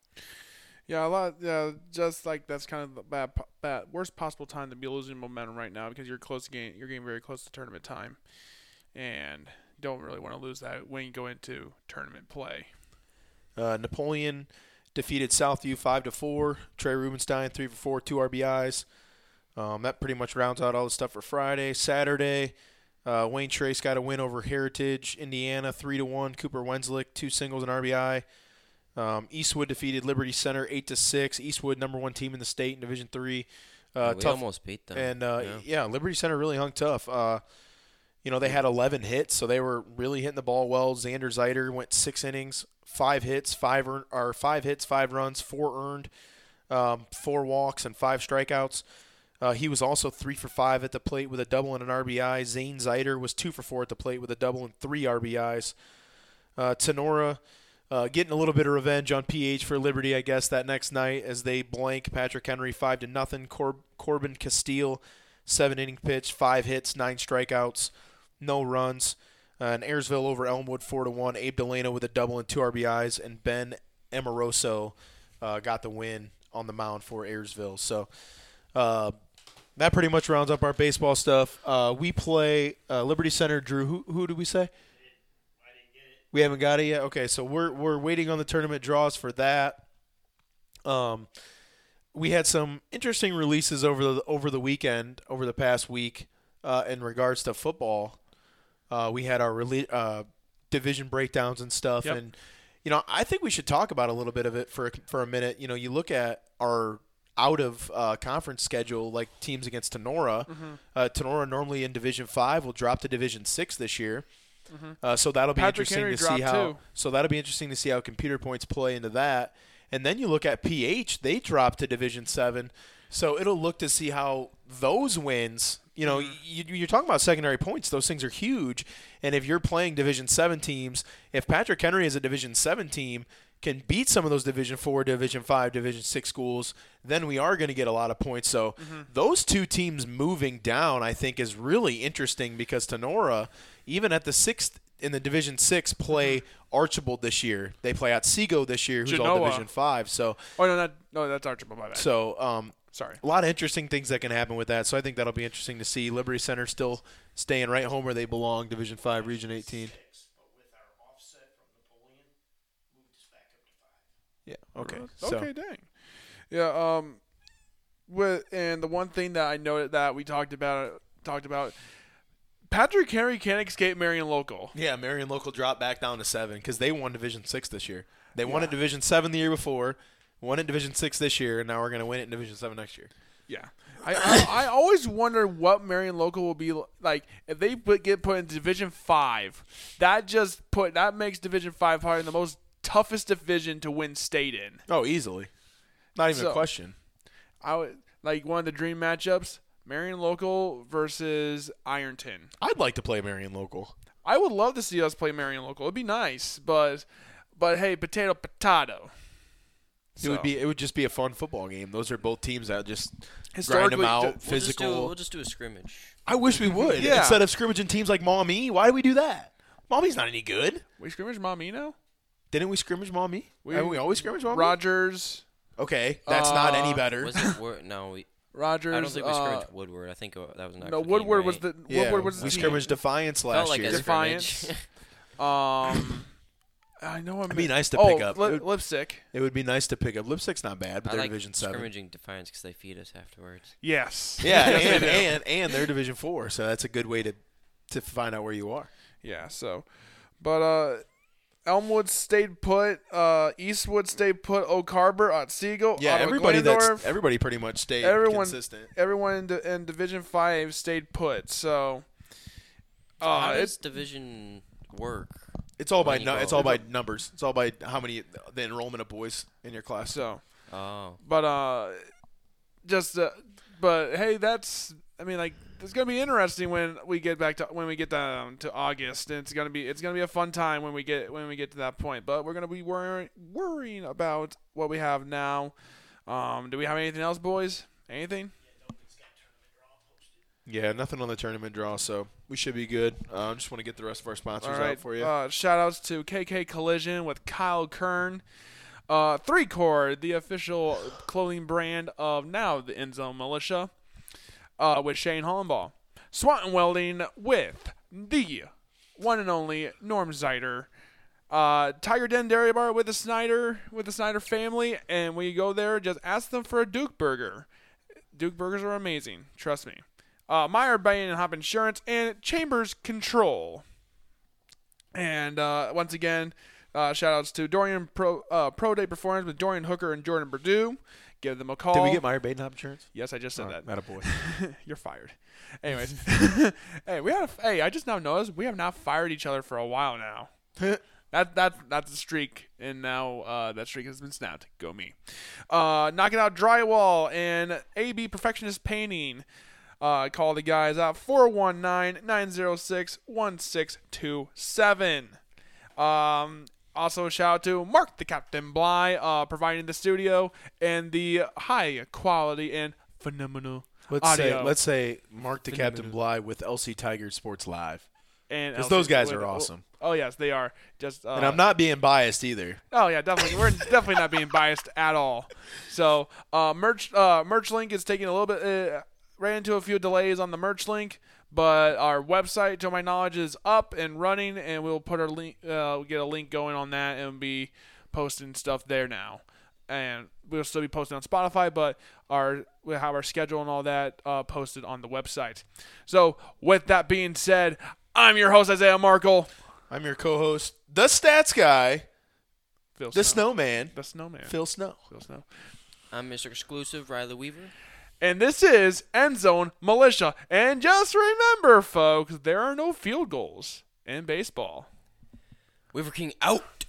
Yeah, a lot. Yeah, just like that's kind of the bad, bad, worst possible time to be losing momentum right now because you're close to getting, you're getting very close to tournament time, and don't really want to lose that when you go into tournament play. Uh, Napoleon defeated Southview five to four. Trey Rubenstein three for four, two RBIs. Um, that pretty much rounds out all the stuff for Friday. Saturday, uh, Wayne Trace got a win over Heritage, Indiana three to one. Cooper Wenslick two singles and RBI. Um, Eastwood defeated Liberty Center eight to six. Eastwood number one team in the state in Division three. Uh, we tough almost beat them. and uh, yeah. yeah. Liberty Center really hung tough. Uh, you know, they had 11 hits, so they were really hitting the ball well. Xander Zeiter went six innings, five hits, five earn, or five hits, five runs, four earned, um, four walks, and five strikeouts. Uh, he was also three for five at the plate with a double and an RBI. Zane Zeiter was two for four at the plate with a double and three RBIs. Uh, Tinora uh, getting a little bit of revenge on PH for Liberty, I guess, that next night as they blank Patrick Henry five to nothing. Cor- Corbin Castile, seven inning pitch, five hits, nine strikeouts, no runs. Uh, and Ayersville over Elmwood four to one. Abe Delano with a double and two RBIs, and Ben Amoroso uh, got the win on the mound for Ayersville. So. Uh, that pretty much rounds up our baseball stuff. Uh, we play uh, Liberty Center. Drew, who who did we say? We haven't got it yet. Okay, so we're we're waiting on the tournament draws for that. Um, we had some interesting releases over the over the weekend, over the past week, uh, in regards to football. Uh, we had our rele- uh, division breakdowns and stuff, Yep. and you know, I think we should talk about a little bit of it for a, for a minute. You know, you look at our out of uh, conference schedule, like teams against Tinora. Mm-hmm. Uh, Tinora normally in Division Five will drop to Division Six this year. Uh, so that'll be Mm-hmm. Patrick interesting Henry to see how. too. So that'll be interesting to see how computer points play into that. And then you look at PH; they dropped to Division Seven. So it'll look to see how those wins. You know, you, you're talking about secondary points; those things are huge. And if you're playing Division Seven teams, if Patrick Henry is a Division Seven team, can beat some of those Division Four, Division Five, Division Six schools, then we are going to get a lot of points. So those two teams moving down, I think, is really interesting because Tinora, even at the sixth in the Division Six, play Archbold this year. They play Otsego this year, who's all Division Five. So, Oh no, not, no, that's Archbold. My bad. so um, Sorry. a lot of interesting things that can happen with that. So I think that'll be interesting to see. Liberty Center still staying right home where they belong, Division Five, Region 18. Yeah. Okay. So Okay, dang. Yeah. Um. With and the one thing that I noted that we talked about talked about, Patrick Henry can't escape Marion Local. yeah, Marion Local dropped back down to seven because they won Division Six this year. They won at Division Seven the year before, won at Division Six this year, and now we're gonna win it in Division Seven next year. Yeah. I, I, I always wonder what Marion Local will be like if they put, get put in Division Five. That just put that makes Division Five probably the most toughest division to win state in. Oh, easily, not even So- a question. I would like one of the dream matchups: Marion Local versus Ironton. I'd like to play Marion Local. I would love to see us play Marion Local. It'd be nice, but but hey, potato potato. It would be. It would just be a fun football game. Those are both teams that just grind them Historically, out, We'll just, do, physical. we'll just do a scrimmage. I wish we would. Yeah. Instead of scrimmaging teams like Maumee, why do we do that? Maumee's not any good. we scrimmage Mamino, Didn't we scrimmage Mommy? We- Haven't we always scrimmage Maumee? Rogers, Okay, that's not any Uh, better. Was it No, we, Rogers. I don't think we uh, scrimmaged Woodward. I think uh, that was an No, actual game, Woodward was right? the yeah, Woodward was the we team. scrimmaged Defiance last Felt like year. a Defiance. Um, I know. I'm It'd be nice to oh, pick up. Lip, It would- Leipsic. It would be nice to pick up. Leipsic's not bad, but I they're like Division Seven. scrimmaging Defiance because they feed us afterwards. Yes. Yeah, Yes, and, and and they're Division Four, so that's a good way to to find out where you are. Yeah. So, but uh, Elmwood stayed put. Uh, Eastwood stayed put. Oak Harbor, Otsego, Yeah, Ottawa everybody that's everybody pretty much stayed Everyone- consistent. everyone in, di- in Division Five stayed put. So, uh, How does it's division work? It's all by nu- it's all by numbers. It's all by how many the enrollment of boys in your class. so. Oh, But uh, just uh, but hey, that's I mean like it's gonna be interesting when we get back to when we get down to August, and it's gonna be it's gonna be a fun time when we get when we get to that point. But we're gonna be worrying worrying about what we have now. Um, do we have anything else, boys? Anything? Yeah, nothing on the tournament draw, so we should be good. Uh, I just want to get the rest of our sponsors right. out for you. Uh, shout outs to KK Collision with Kyle Kern. Uh, Three Cord, the official clothing brand of now the End Zone Militia, uh, with Shane Hollenbaugh. Swanton Welding with the one and only Norm Zeider. Uh, Tiger Den Dairy Bar with the Snyder with the Snyder family, and when you go there, just ask them for a Duke Burger. Duke burgers are amazing, trust me. Uh, Meyer Badenhop Insurance and Chambers Control. And uh, once again, uh, shout outs to Dorian Pro uh, Pro Day Performance with Dorian Hooker and Jordan Purdue. Give them a call. Did we get Meyer Badenhop insurance? Yes, I just said that. Not a boy. You're fired. Anyways, hey, we have. Hey, I just now noticed we have not fired each other for a while now. that that that's a streak, and now uh, that streak has been snapped. Go me. Uh, knocking out drywall and AB Perfectionist Painting. Uh, call the guys out 419-906-1627. Um, also, shout out to Mark the Captain Bly, uh, providing the studio and the high quality and phenomenal Let's audio. say let's say Mark the Captain Phenomenal. Bly with LC Tiger Sports Live. and 'Cause LC those guys with- are awesome. Oh yes, they are. Just uh, And I'm not being biased either. Oh yeah, definitely. We're definitely not being biased at all. So, uh, merch uh, merch link is taking a little bit. Uh, ran into a few delays on the merch link, but our website, to my knowledge, is up and running, and we'll put our link. Uh, we'll get a link going on that, and be posting stuff there now. And we'll still be posting on Spotify, but our we'll have our schedule and all that uh, posted on the website. So, with that being said, I'm your host Isaiah Markle. I'm your co-host, the Stats Guy. Phil The Snow. snowman, The snowman. Phil Snow. Phil Snow. I'm Mr. Exclusive, Riley Weaver. And this is End Zone Militia. And just remember, folks, there are no field goals in baseball. Weaver King out.